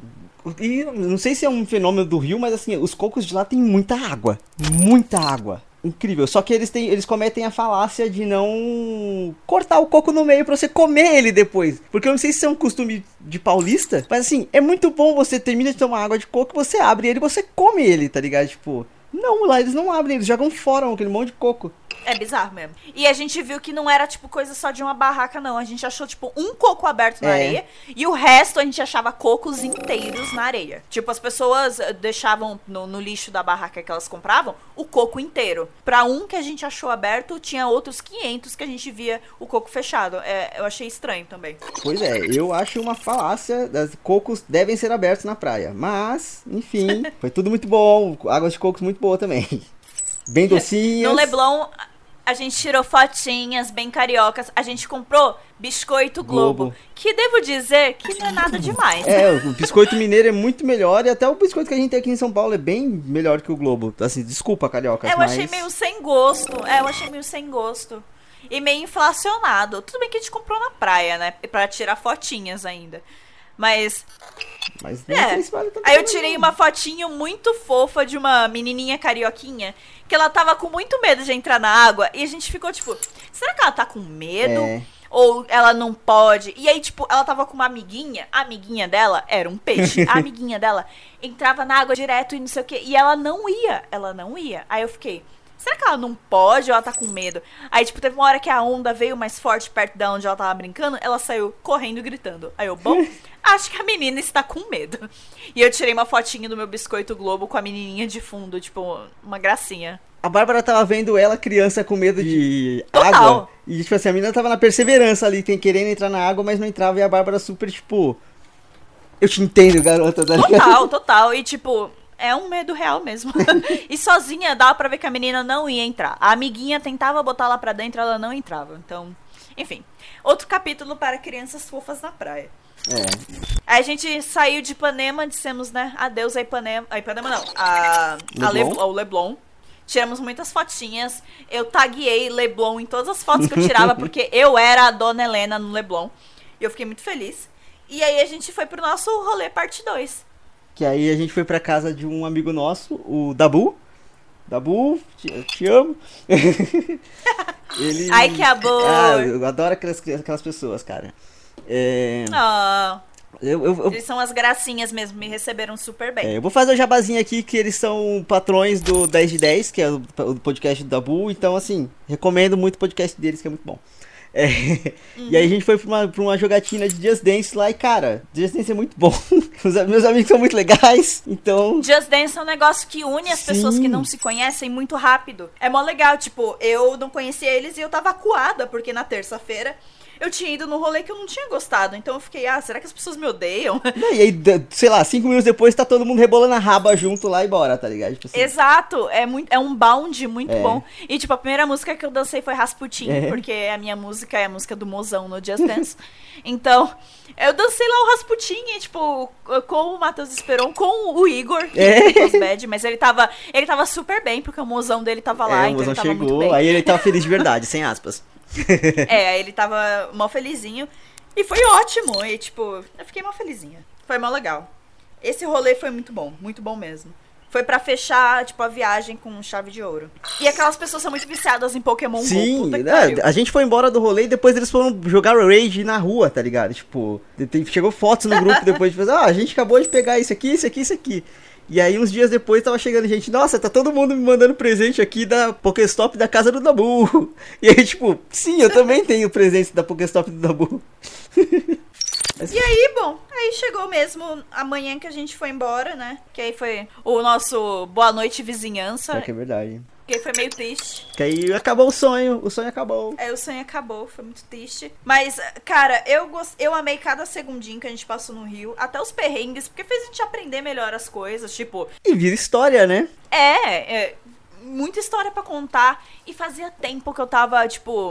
E não sei se é um fenômeno do Rio, mas assim, os cocos de lá tem muita água. Muita água. Incrível. Só que eles têm, eles cometem a falácia de não cortar o coco no meio pra você comer ele depois. Porque eu não sei se é um costume de paulista, mas assim, é muito bom você termina de tomar água de coco, você abre ele e você come ele, tá ligado? Tipo, não, lá eles não abrem, eles jogam fora aquele monte de coco. É bizarro mesmo. E a gente viu que não era, tipo, coisa só de uma barraca, não. A gente achou, tipo, um coco aberto na É. areia e o resto a gente achava cocos inteiros na areia. Tipo, as pessoas eh, deixavam no, no lixo da barraca que elas compravam o coco inteiro. Pra um que a gente achou aberto, tinha outros 500 que a gente via o coco fechado. É, eu achei estranho também. Pois é, eu acho uma falácia. Das cocos devem ser abertos na praia. Mas, enfim, foi tudo muito bom. Águas de cocos muito boa também. Bem docinhas. No Leblon, a gente tirou fotinhas bem cariocas. A gente comprou biscoito Globo, Globo. que devo dizer que não é nada demais. É, o biscoito mineiro é muito melhor e até o biscoito que a gente tem aqui em São Paulo é bem melhor que o Globo. Assim, desculpa, carioca. É, eu mas... achei meio sem gosto. É, eu achei meio sem gosto. E meio inflacionado. Tudo bem que a gente comprou na praia, né? Pra tirar fotinhas ainda. Mas, Mas é. se vale Aí eu tirei não. uma fotinho muito fofa de uma menininha carioquinha. Que ela tava com muito medo de entrar na água. E a gente ficou tipo, será que ela tá com medo? É. Ou ela não pode? E aí, tipo, ela tava com uma amiguinha. A amiguinha dela era um peixe. A amiguinha dela entrava na água direto e não sei o quê. E ela não ia. Ela não ia. Aí eu fiquei. Será que ela não pode ou ela tá com medo? Aí, tipo, teve uma hora que a onda veio mais forte perto da onde ela tava brincando, ela saiu correndo e gritando. Aí eu, bom, acho que a menina está com medo. E eu tirei uma fotinha do meu biscoito Globo com a menininha de fundo, tipo, uma gracinha. A Bárbara tava vendo ela criança com medo de Total. água. E, tipo assim, a menina tava na perseverança ali, tem querendo entrar na água, mas não entrava. E a Bárbara super, tipo... Eu te entendo, garota. Tá? Total, total. E, tipo, é um medo real mesmo. e sozinha dava pra ver que a menina não ia entrar. A amiguinha tentava botar lá pra dentro, ela não entrava. Então, enfim. Outro capítulo para crianças fofas na praia. É. Aí a gente saiu de Ipanema, dissemos, né, adeus a Ipanema. A Ipanema não, a, a Leblon. Leblon. ao Leblon. Tiramos muitas fotinhas. Eu taguei Leblon em todas as fotos que eu tirava, porque eu era a dona Helena no Leblon. E eu fiquei muito feliz. E aí a gente foi pro nosso rolê parte 2. Que aí a gente foi pra casa de um amigo nosso, o Dabu. Dabu, te, te amo. Ele... Ai, que amor. Ah, eu adoro aquelas, aquelas pessoas, cara. É, Ah, eu, eu, eu- eles são as gracinhas mesmo, me receberam super bem. é, eu vou fazer o jabazinho aqui, que eles são patrões do 10 de 10, que é o, o podcast do Dabu. Então, assim, recomendo muito o podcast deles, que é muito bom. É, E aí a gente foi pra uma, pra uma jogatina de Just Dance lá e, cara, Just Dance é muito bom. Os meus amigos são muito legais, então... Just Dance é um negócio que une as pessoas Sim. que não se conhecem muito rápido. É mó legal, tipo, eu não conhecia eles e eu tava acuada, porque na terça-feira eu tinha ido no rolê que eu não tinha gostado. Então eu fiquei, ah, será que as pessoas me odeiam? E aí, sei lá, cinco minutos depois tá todo mundo rebolando a raba junto lá e bora, tá ligado? Tipo assim, Exato, é, muito, é um bound muito É. bom. E, tipo, a primeira música que eu dancei foi Rasputin, É. porque a minha música é a música do mozão no Just Dance. então, eu dancei lá o Rasputin, e, tipo, com o Matheus Esperon, com o Igor, que É. bad, mas ele tava, ele tava super bem, porque o mozão dele tava lá, é, o então ele mozão tava muito chegou, bem. aí ele tava feliz de verdade, sem aspas. É, aí ele tava mó felizinho. E foi ótimo. E, tipo, eu fiquei mó felizinha. Foi mó legal. Esse rolê foi muito bom, muito bom mesmo. Foi pra fechar, tipo, a viagem com chave de ouro. E aquelas pessoas são muito viciadas em Pokémon Go. Sim, que né, pariu. a gente foi embora do rolê e depois eles foram jogar Rage na rua, tá ligado? Tipo, chegou fotos no grupo depois de ah, a gente acabou de pegar isso aqui, isso aqui, isso aqui. E aí uns dias depois tava chegando gente, nossa, tá todo mundo me mandando presente aqui da Pokéstop da casa do Dabu. E aí, tipo, sim, eu também tenho presente da Pokéstop do Dabu. E aí, bom, aí chegou mesmo amanhã que a gente foi embora, né? Que aí foi o nosso boa noite vizinhança. Pior que é verdade. Que aí foi meio triste. Que aí acabou o sonho, o sonho acabou. Aí o sonho acabou, foi muito triste. Mas, cara, eu, gost... eu amei cada segundinho que a gente passou no Rio. Até os perrengues, porque fez a gente aprender melhor as coisas. Tipo, E vira história, né? é, é muita história pra contar. E fazia tempo que eu tava, tipo.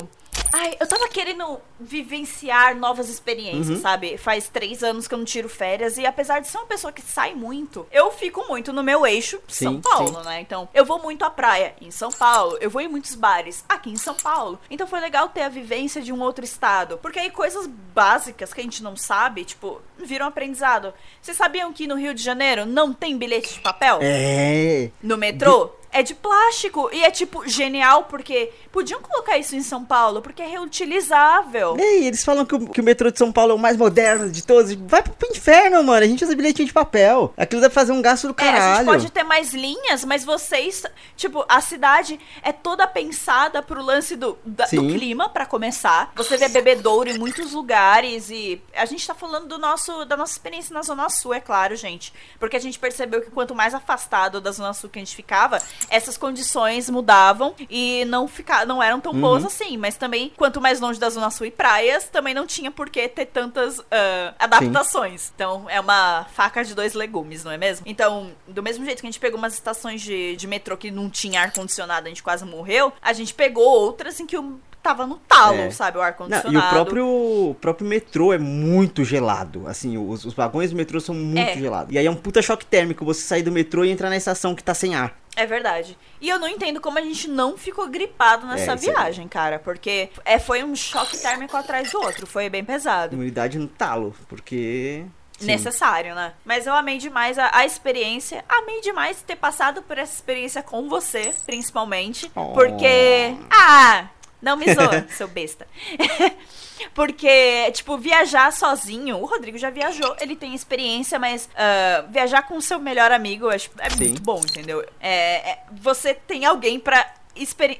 Ai, eu tava querendo vivenciar novas experiências, sabe? Faz três anos que eu não tiro férias. E apesar de ser uma pessoa que sai muito, eu fico muito no meu eixo, São Sim, Paulo, sim. né? Então, eu vou muito à praia em São Paulo. Eu vou em muitos bares aqui em São Paulo. Então foi legal ter a vivência de um outro estado. Porque aí coisas básicas que a gente não sabe, tipo, viram aprendizado. Vocês sabiam que no Rio de Janeiro não tem bilhete de papel? É. no metrô é de plástico. E é, tipo, genial, porque podiam colocar isso em São Paulo, porque é reutilizável. E aí, eles falam que o, que o metrô de São Paulo é o mais moderno de todos. Vai pro inferno, mano. A gente usa bilhetinho de papel. Aquilo deve fazer um gasto do É, a gente caralho. pode ter mais linhas, mas vocês, tipo, a cidade é toda pensada pro lance do, da- do clima, pra começar. Você vê bebedouro em muitos lugares e a gente tá falando do nosso, da nossa experiência na Zona Sul, é claro, gente. Porque a gente percebeu que quanto mais afastado da Zona Sul que a gente ficava, essas condições mudavam e não, fica, não eram tão Uhum. boas assim. Mas também, quanto mais longe da Zona Sul e praias, também não tinha por que ter tantas ah, adaptações. Então, é uma faca de dois legumes, não é mesmo? Então, do mesmo jeito que a gente pegou umas estações de, de metrô que não tinha ar-condicionado, a gente quase morreu, a gente pegou outras em que o tava no talo, É. sabe? O ar-condicionado. e o próprio, o próprio metrô é muito gelado. Assim, os, os vagões do metrô são muito É. gelados. E aí é um puta choque térmico você sair do metrô e entrar na estação que tá sem ar. É verdade. E eu não entendo como a gente não ficou gripado nessa É, aí. viagem, cara. Porque é, foi um choque térmico atrás do outro. Foi bem pesado. Imunidade no talo, porque. sim. necessário, né? Mas eu amei demais a, a experiência. Amei demais ter passado por essa experiência com você, principalmente. Oh. Porque. Ah! Não me zoa, seu besta. Porque, tipo, viajar sozinho, o Rodrigo já viajou, ele tem experiência, mas ah, viajar com o seu melhor amigo é, é Sim. muito bom, entendeu? É, é- você tem alguém pra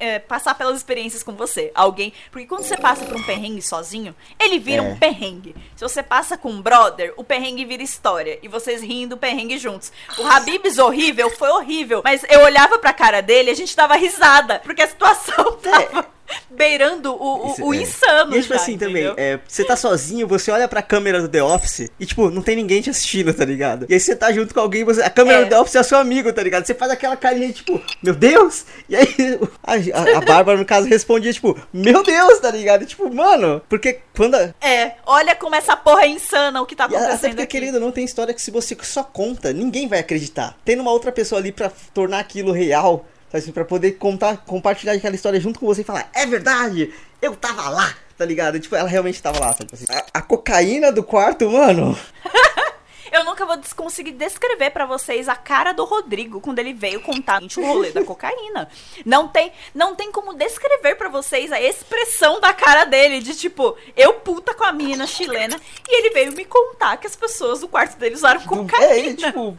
é, passar pelas experiências com você. Alguém. Porque quando você passa por um perrengue sozinho, ele vira É. um perrengue. Se você passa com um brother, o perrengue vira história. E vocês riem do perrengue juntos. O Habibs horrível foi horrível. Mas eu olhava pra cara dele e a gente dava risada. Porque a situação tava beirando o, o, Isso, o é. insano. E tipo já, assim também, é, você tá sozinho, você olha pra câmera do The Office e, tipo, não tem ninguém te assistindo, tá ligado? E aí você tá junto com alguém, você, a câmera É. do The Office é seu amigo, tá ligado? Você faz aquela carinha, tipo, meu Deus! E aí a, a, Bárbara, no caso, respondia, tipo, meu Deus, tá ligado? E, tipo, mano, porque quando. A, É, olha como essa porra é insana o que tá e a- até acontecendo porque, aqui. querido, não tem história que se você só conta, ninguém vai acreditar. Tendo uma outra pessoa ali pra tornar aquilo real, assim, pra poder contar, compartilhar aquela história junto com você e falar, é verdade, eu tava lá, tá ligado? Tipo, ela realmente tava lá, sabe? Assim, a, a cocaína do quarto, mano. Eu nunca vou conseguir descrever pra vocês a cara do Rodrigo quando ele veio contar o rolê da cocaína. Não tem, não tem como descrever pra vocês a expressão da cara dele de tipo, eu puta com a menina chilena e ele veio me contar que as pessoas do quarto dele usaram cocaína. É, ele, tipo,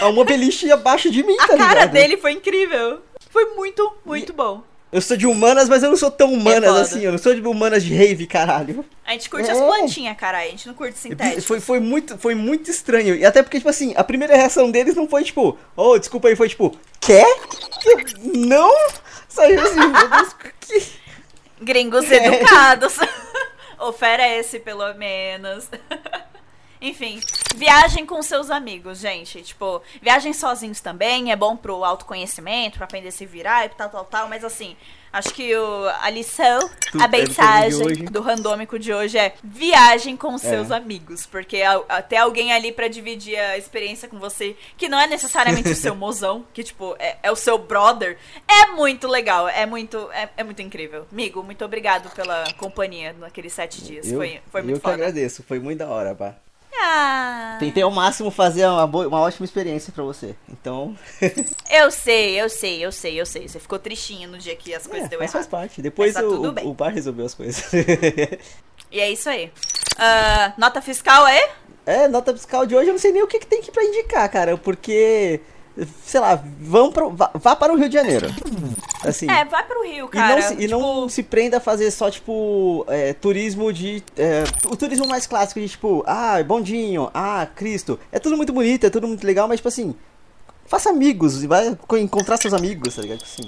é uma beliche abaixo de mim, a tá cara ligado? dele foi incrível. Foi muito, muito bom. Eu sou de humanas, mas eu não sou tão humanas foda. assim, eu não sou de humanas de rave, caralho. A gente curte É. as plantinhas, caralho. A gente não curte sintético. Foi, foi, muito, foi muito estranho. E até porque, tipo assim, a primeira reação deles não foi tipo, oh, desculpa aí, foi tipo, quer? Não? Saiu assim, meu Deus, que... Gringos É. educados. Oferece, pelo menos. Enfim, viagem com seus amigos, gente. Tipo, viagem sozinhos também é bom pro autoconhecimento, pra aprender a se virar e tal, tal, tal. Mas assim, acho que o, a lição, Tu- a é mensagem do randômico de hoje é viagem com seus É. amigos. Porque até alguém ali pra dividir a experiência com você, que não é necessariamente o seu mozão, que tipo, é, é o seu brother, é muito legal. É muito, é, é muito incrível. Amigo, muito obrigado pela companhia naqueles sete dias. Eu, foi, foi eu muito que foda. agradeço, foi muito da hora, pá. Ah, Tentei ao máximo fazer uma, boa- uma ótima experiência pra você. Então, eu sei, eu sei, eu sei, eu sei. Você ficou tristinho no dia que as coisas é, deu mas faz errado. parte. Depois tá o, o- bem. o bar resolveu as coisas. E é isso aí. Ah, nota fiscal é? é, nota fiscal de hoje eu não sei nem o que, que tem aqui pra indicar, cara. Porque, sei lá, vão pro, vá, vá para o Rio de Janeiro. Assim. É, vai pro Rio, E cara. não, se, e não Tipo, se prenda a fazer só, tipo, é, turismo de. é, o turismo mais clássico de, tipo, ah, bondinho, ah, Cristo. É tudo muito bonito, é tudo muito legal, mas, tipo assim, faça amigos e vai co- encontrar seus amigos, tá ligado? Assim.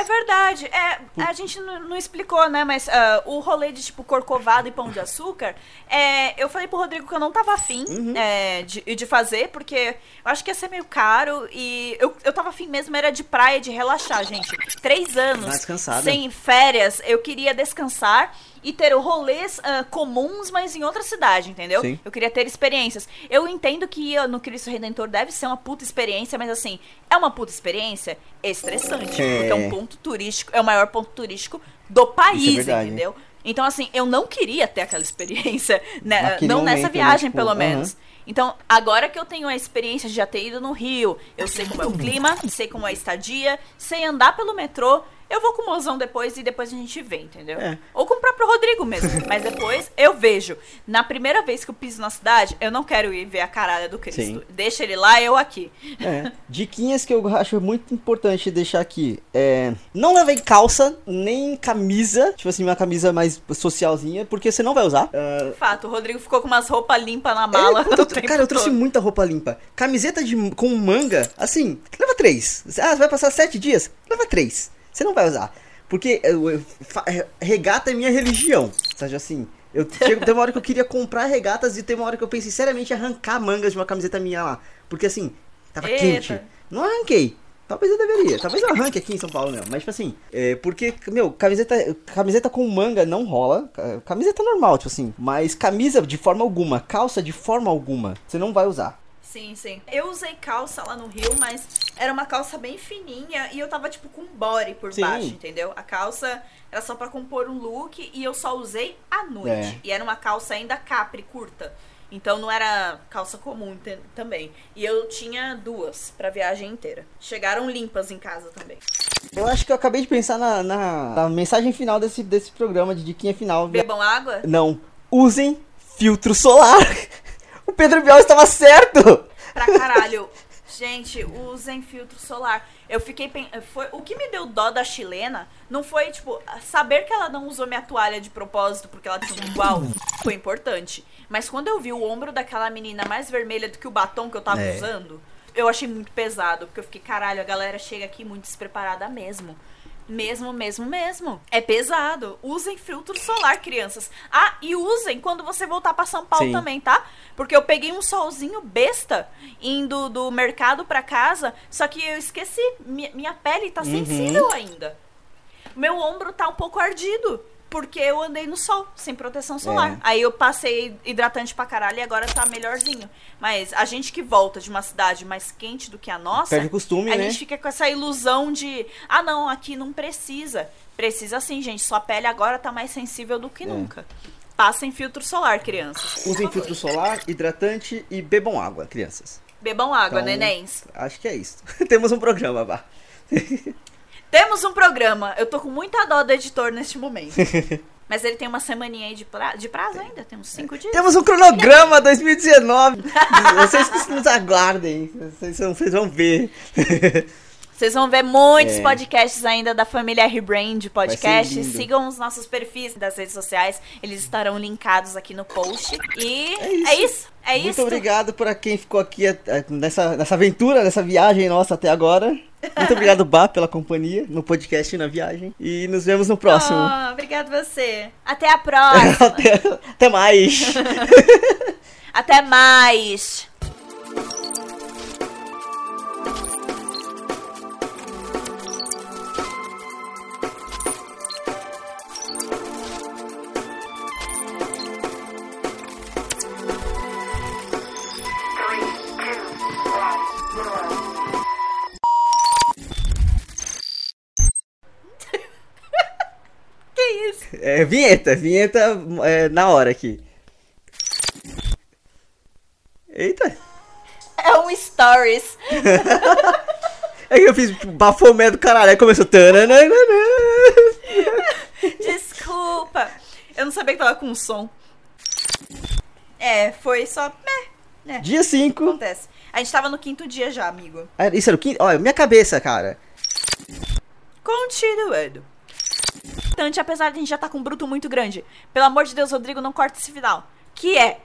É verdade. É, a gente não, não explicou, né? Mas ah, o rolê de, tipo, corcovado e pão de açúcar, é, eu falei pro Rodrigo que eu não tava afim Uhum. é, de, de fazer, porque eu acho que ia ser meio caro e eu, eu tava afim mesmo, era de praia, de relaxar, gente. Três anos descansada. sem férias, eu queria descansar e ter rolês ah, comuns, mas em outra cidade, entendeu? Sim. Eu queria ter experiências. Eu entendo que ir no Cristo Redentor deve ser uma puta experiência, mas assim, é uma puta experiência estressante. É. Porque é um ponto turístico, é o maior ponto turístico do país, verdade. entendeu? Então, assim, eu não queria ter aquela experiência, né? Naquele não nessa momento, né, viagem, tipo, pelo aham. menos. Então, agora que eu tenho a experiência de já ter ido no Rio, eu sei como é o clima, sei como é a estadia, sei andar pelo metrô, eu vou com o mozão depois e depois a gente vê, entendeu? É. Ou com o próprio Rodrigo mesmo. Mas depois eu vejo. Na primeira vez que eu piso na cidade, eu não quero ir ver a caralha do Cristo. Sim. Deixa ele lá, eu aqui. É. Diquinhas que eu acho muito importante deixar aqui. É. Não levem calça, nem camisa. Tipo assim, uma camisa mais socialzinha, porque você não vai usar. Ah, Fato, o Rodrigo ficou com umas roupas limpas na mala. É, puta, o tempo cara, eu trouxe todo. muita roupa limpa. Camiseta de, com manga, assim, leva três. Ah, você vai passar sete dias? Leva três. Você não vai usar. Porque eu- eu- fa- é, regata é minha religião. Sabe assim? Eu chego, tem uma hora que eu queria comprar regatas e tem uma hora que eu pensei seriamente em arrancar mangas de uma camiseta minha lá. Porque assim, tava Eita. quente. Não arranquei. Talvez eu deveria. Talvez eu arranque aqui em São Paulo mesmo. Mas, tipo assim, é, porque, meu, camiseta, camiseta com manga não rola. Ca- Camiseta normal, tipo assim. Mas camisa de forma alguma, calça de forma alguma, você não vai usar. Sim, sim. Eu usei calça lá no Rio, mas era uma calça bem fininha e eu tava, tipo, com body por Sim. baixo, entendeu? A calça era só pra compor um look e eu só usei à noite. É. E era uma calça ainda capri, curta. Então não era calça comum também. E eu tinha duas pra viagem inteira. Chegaram limpas em casa também. Eu acho que eu acabei de pensar na, na- na mensagem final desse, desse programa de diquinha final. Bebam água? Não. Usem filtro solar. O Pedro Bial estava certo. Pra caralho. Gente, usem filtro solar. Eu fiquei pen- foi O que me deu dó da chilena não foi, tipo, saber que ela não usou minha toalha de propósito porque ela tinha um igual. Foi importante. Mas quando eu vi o ombro daquela menina mais vermelha do que o batom que eu tava É. usando, eu achei muito pesado. Porque eu fiquei, caralho, a galera chega aqui muito despreparada mesmo. Mesmo, mesmo, mesmo. É pesado. Usem filtro solar, crianças. Ah, e usem quando você voltar pra São Paulo Sim. também, tá? Porque eu peguei um solzinho besta indo do mercado pra casa, só que eu esqueci. Mi- minha pele tá sensível ainda. Meu ombro tá um pouco ardido. Porque eu andei no sol, sem proteção solar. É. Aí eu passei hidratante pra caralho e agora tá melhorzinho. Mas a gente que volta de uma cidade mais quente do que a nossa. Perde costume, a né? gente fica com essa ilusão de. Ah, não, aqui não precisa. Precisa sim, gente. Sua pele agora tá mais sensível do É. que nunca. Passem filtro solar, crianças. Usem filtro solar, hidratante e bebam água, crianças. Bebam água, Então- nenéns. Acho que é isso. Temos um programa, vá. Temos um programa. Eu tô com muita dó do editor neste momento. Mas ele tem uma semaninha aí de, pra... de prazo ainda, tem uns cinco dias. Temos um cronograma 2019. Vocês que nos aguardem. Vocês vão ver. Vocês vão ver muitos É. podcasts ainda da família Rebrand Podcast. Sigam os nossos perfis das redes sociais. Eles estarão linkados aqui no post. E É isso. é isso. É Muito obrigado por quem ficou aqui eh, nessa, nessa aventura, nessa viagem nossa até agora. Muito obrigado, Bá, pela companhia no podcast e na viagem. E nos vemos no próximo. Oh, obrigado você. Até a próxima. até, até mais. Até mais. É, vinheta, vinheta é, na hora aqui. Eita. É um stories. É que eu fiz tipo, bafomé do caralho. Aí começou. tananana. Desculpa. Eu não sabia que tava com som. É, foi só. É, Dia 5. acontece. A gente tava no quinto dia já, amigo. Isso era o quinto. Olha, minha cabeça, cara. Continuando. Apesar de a gente já tá com um bruto muito grande. Pelo amor de Deus, Rodrigo, não corta esse final. Que é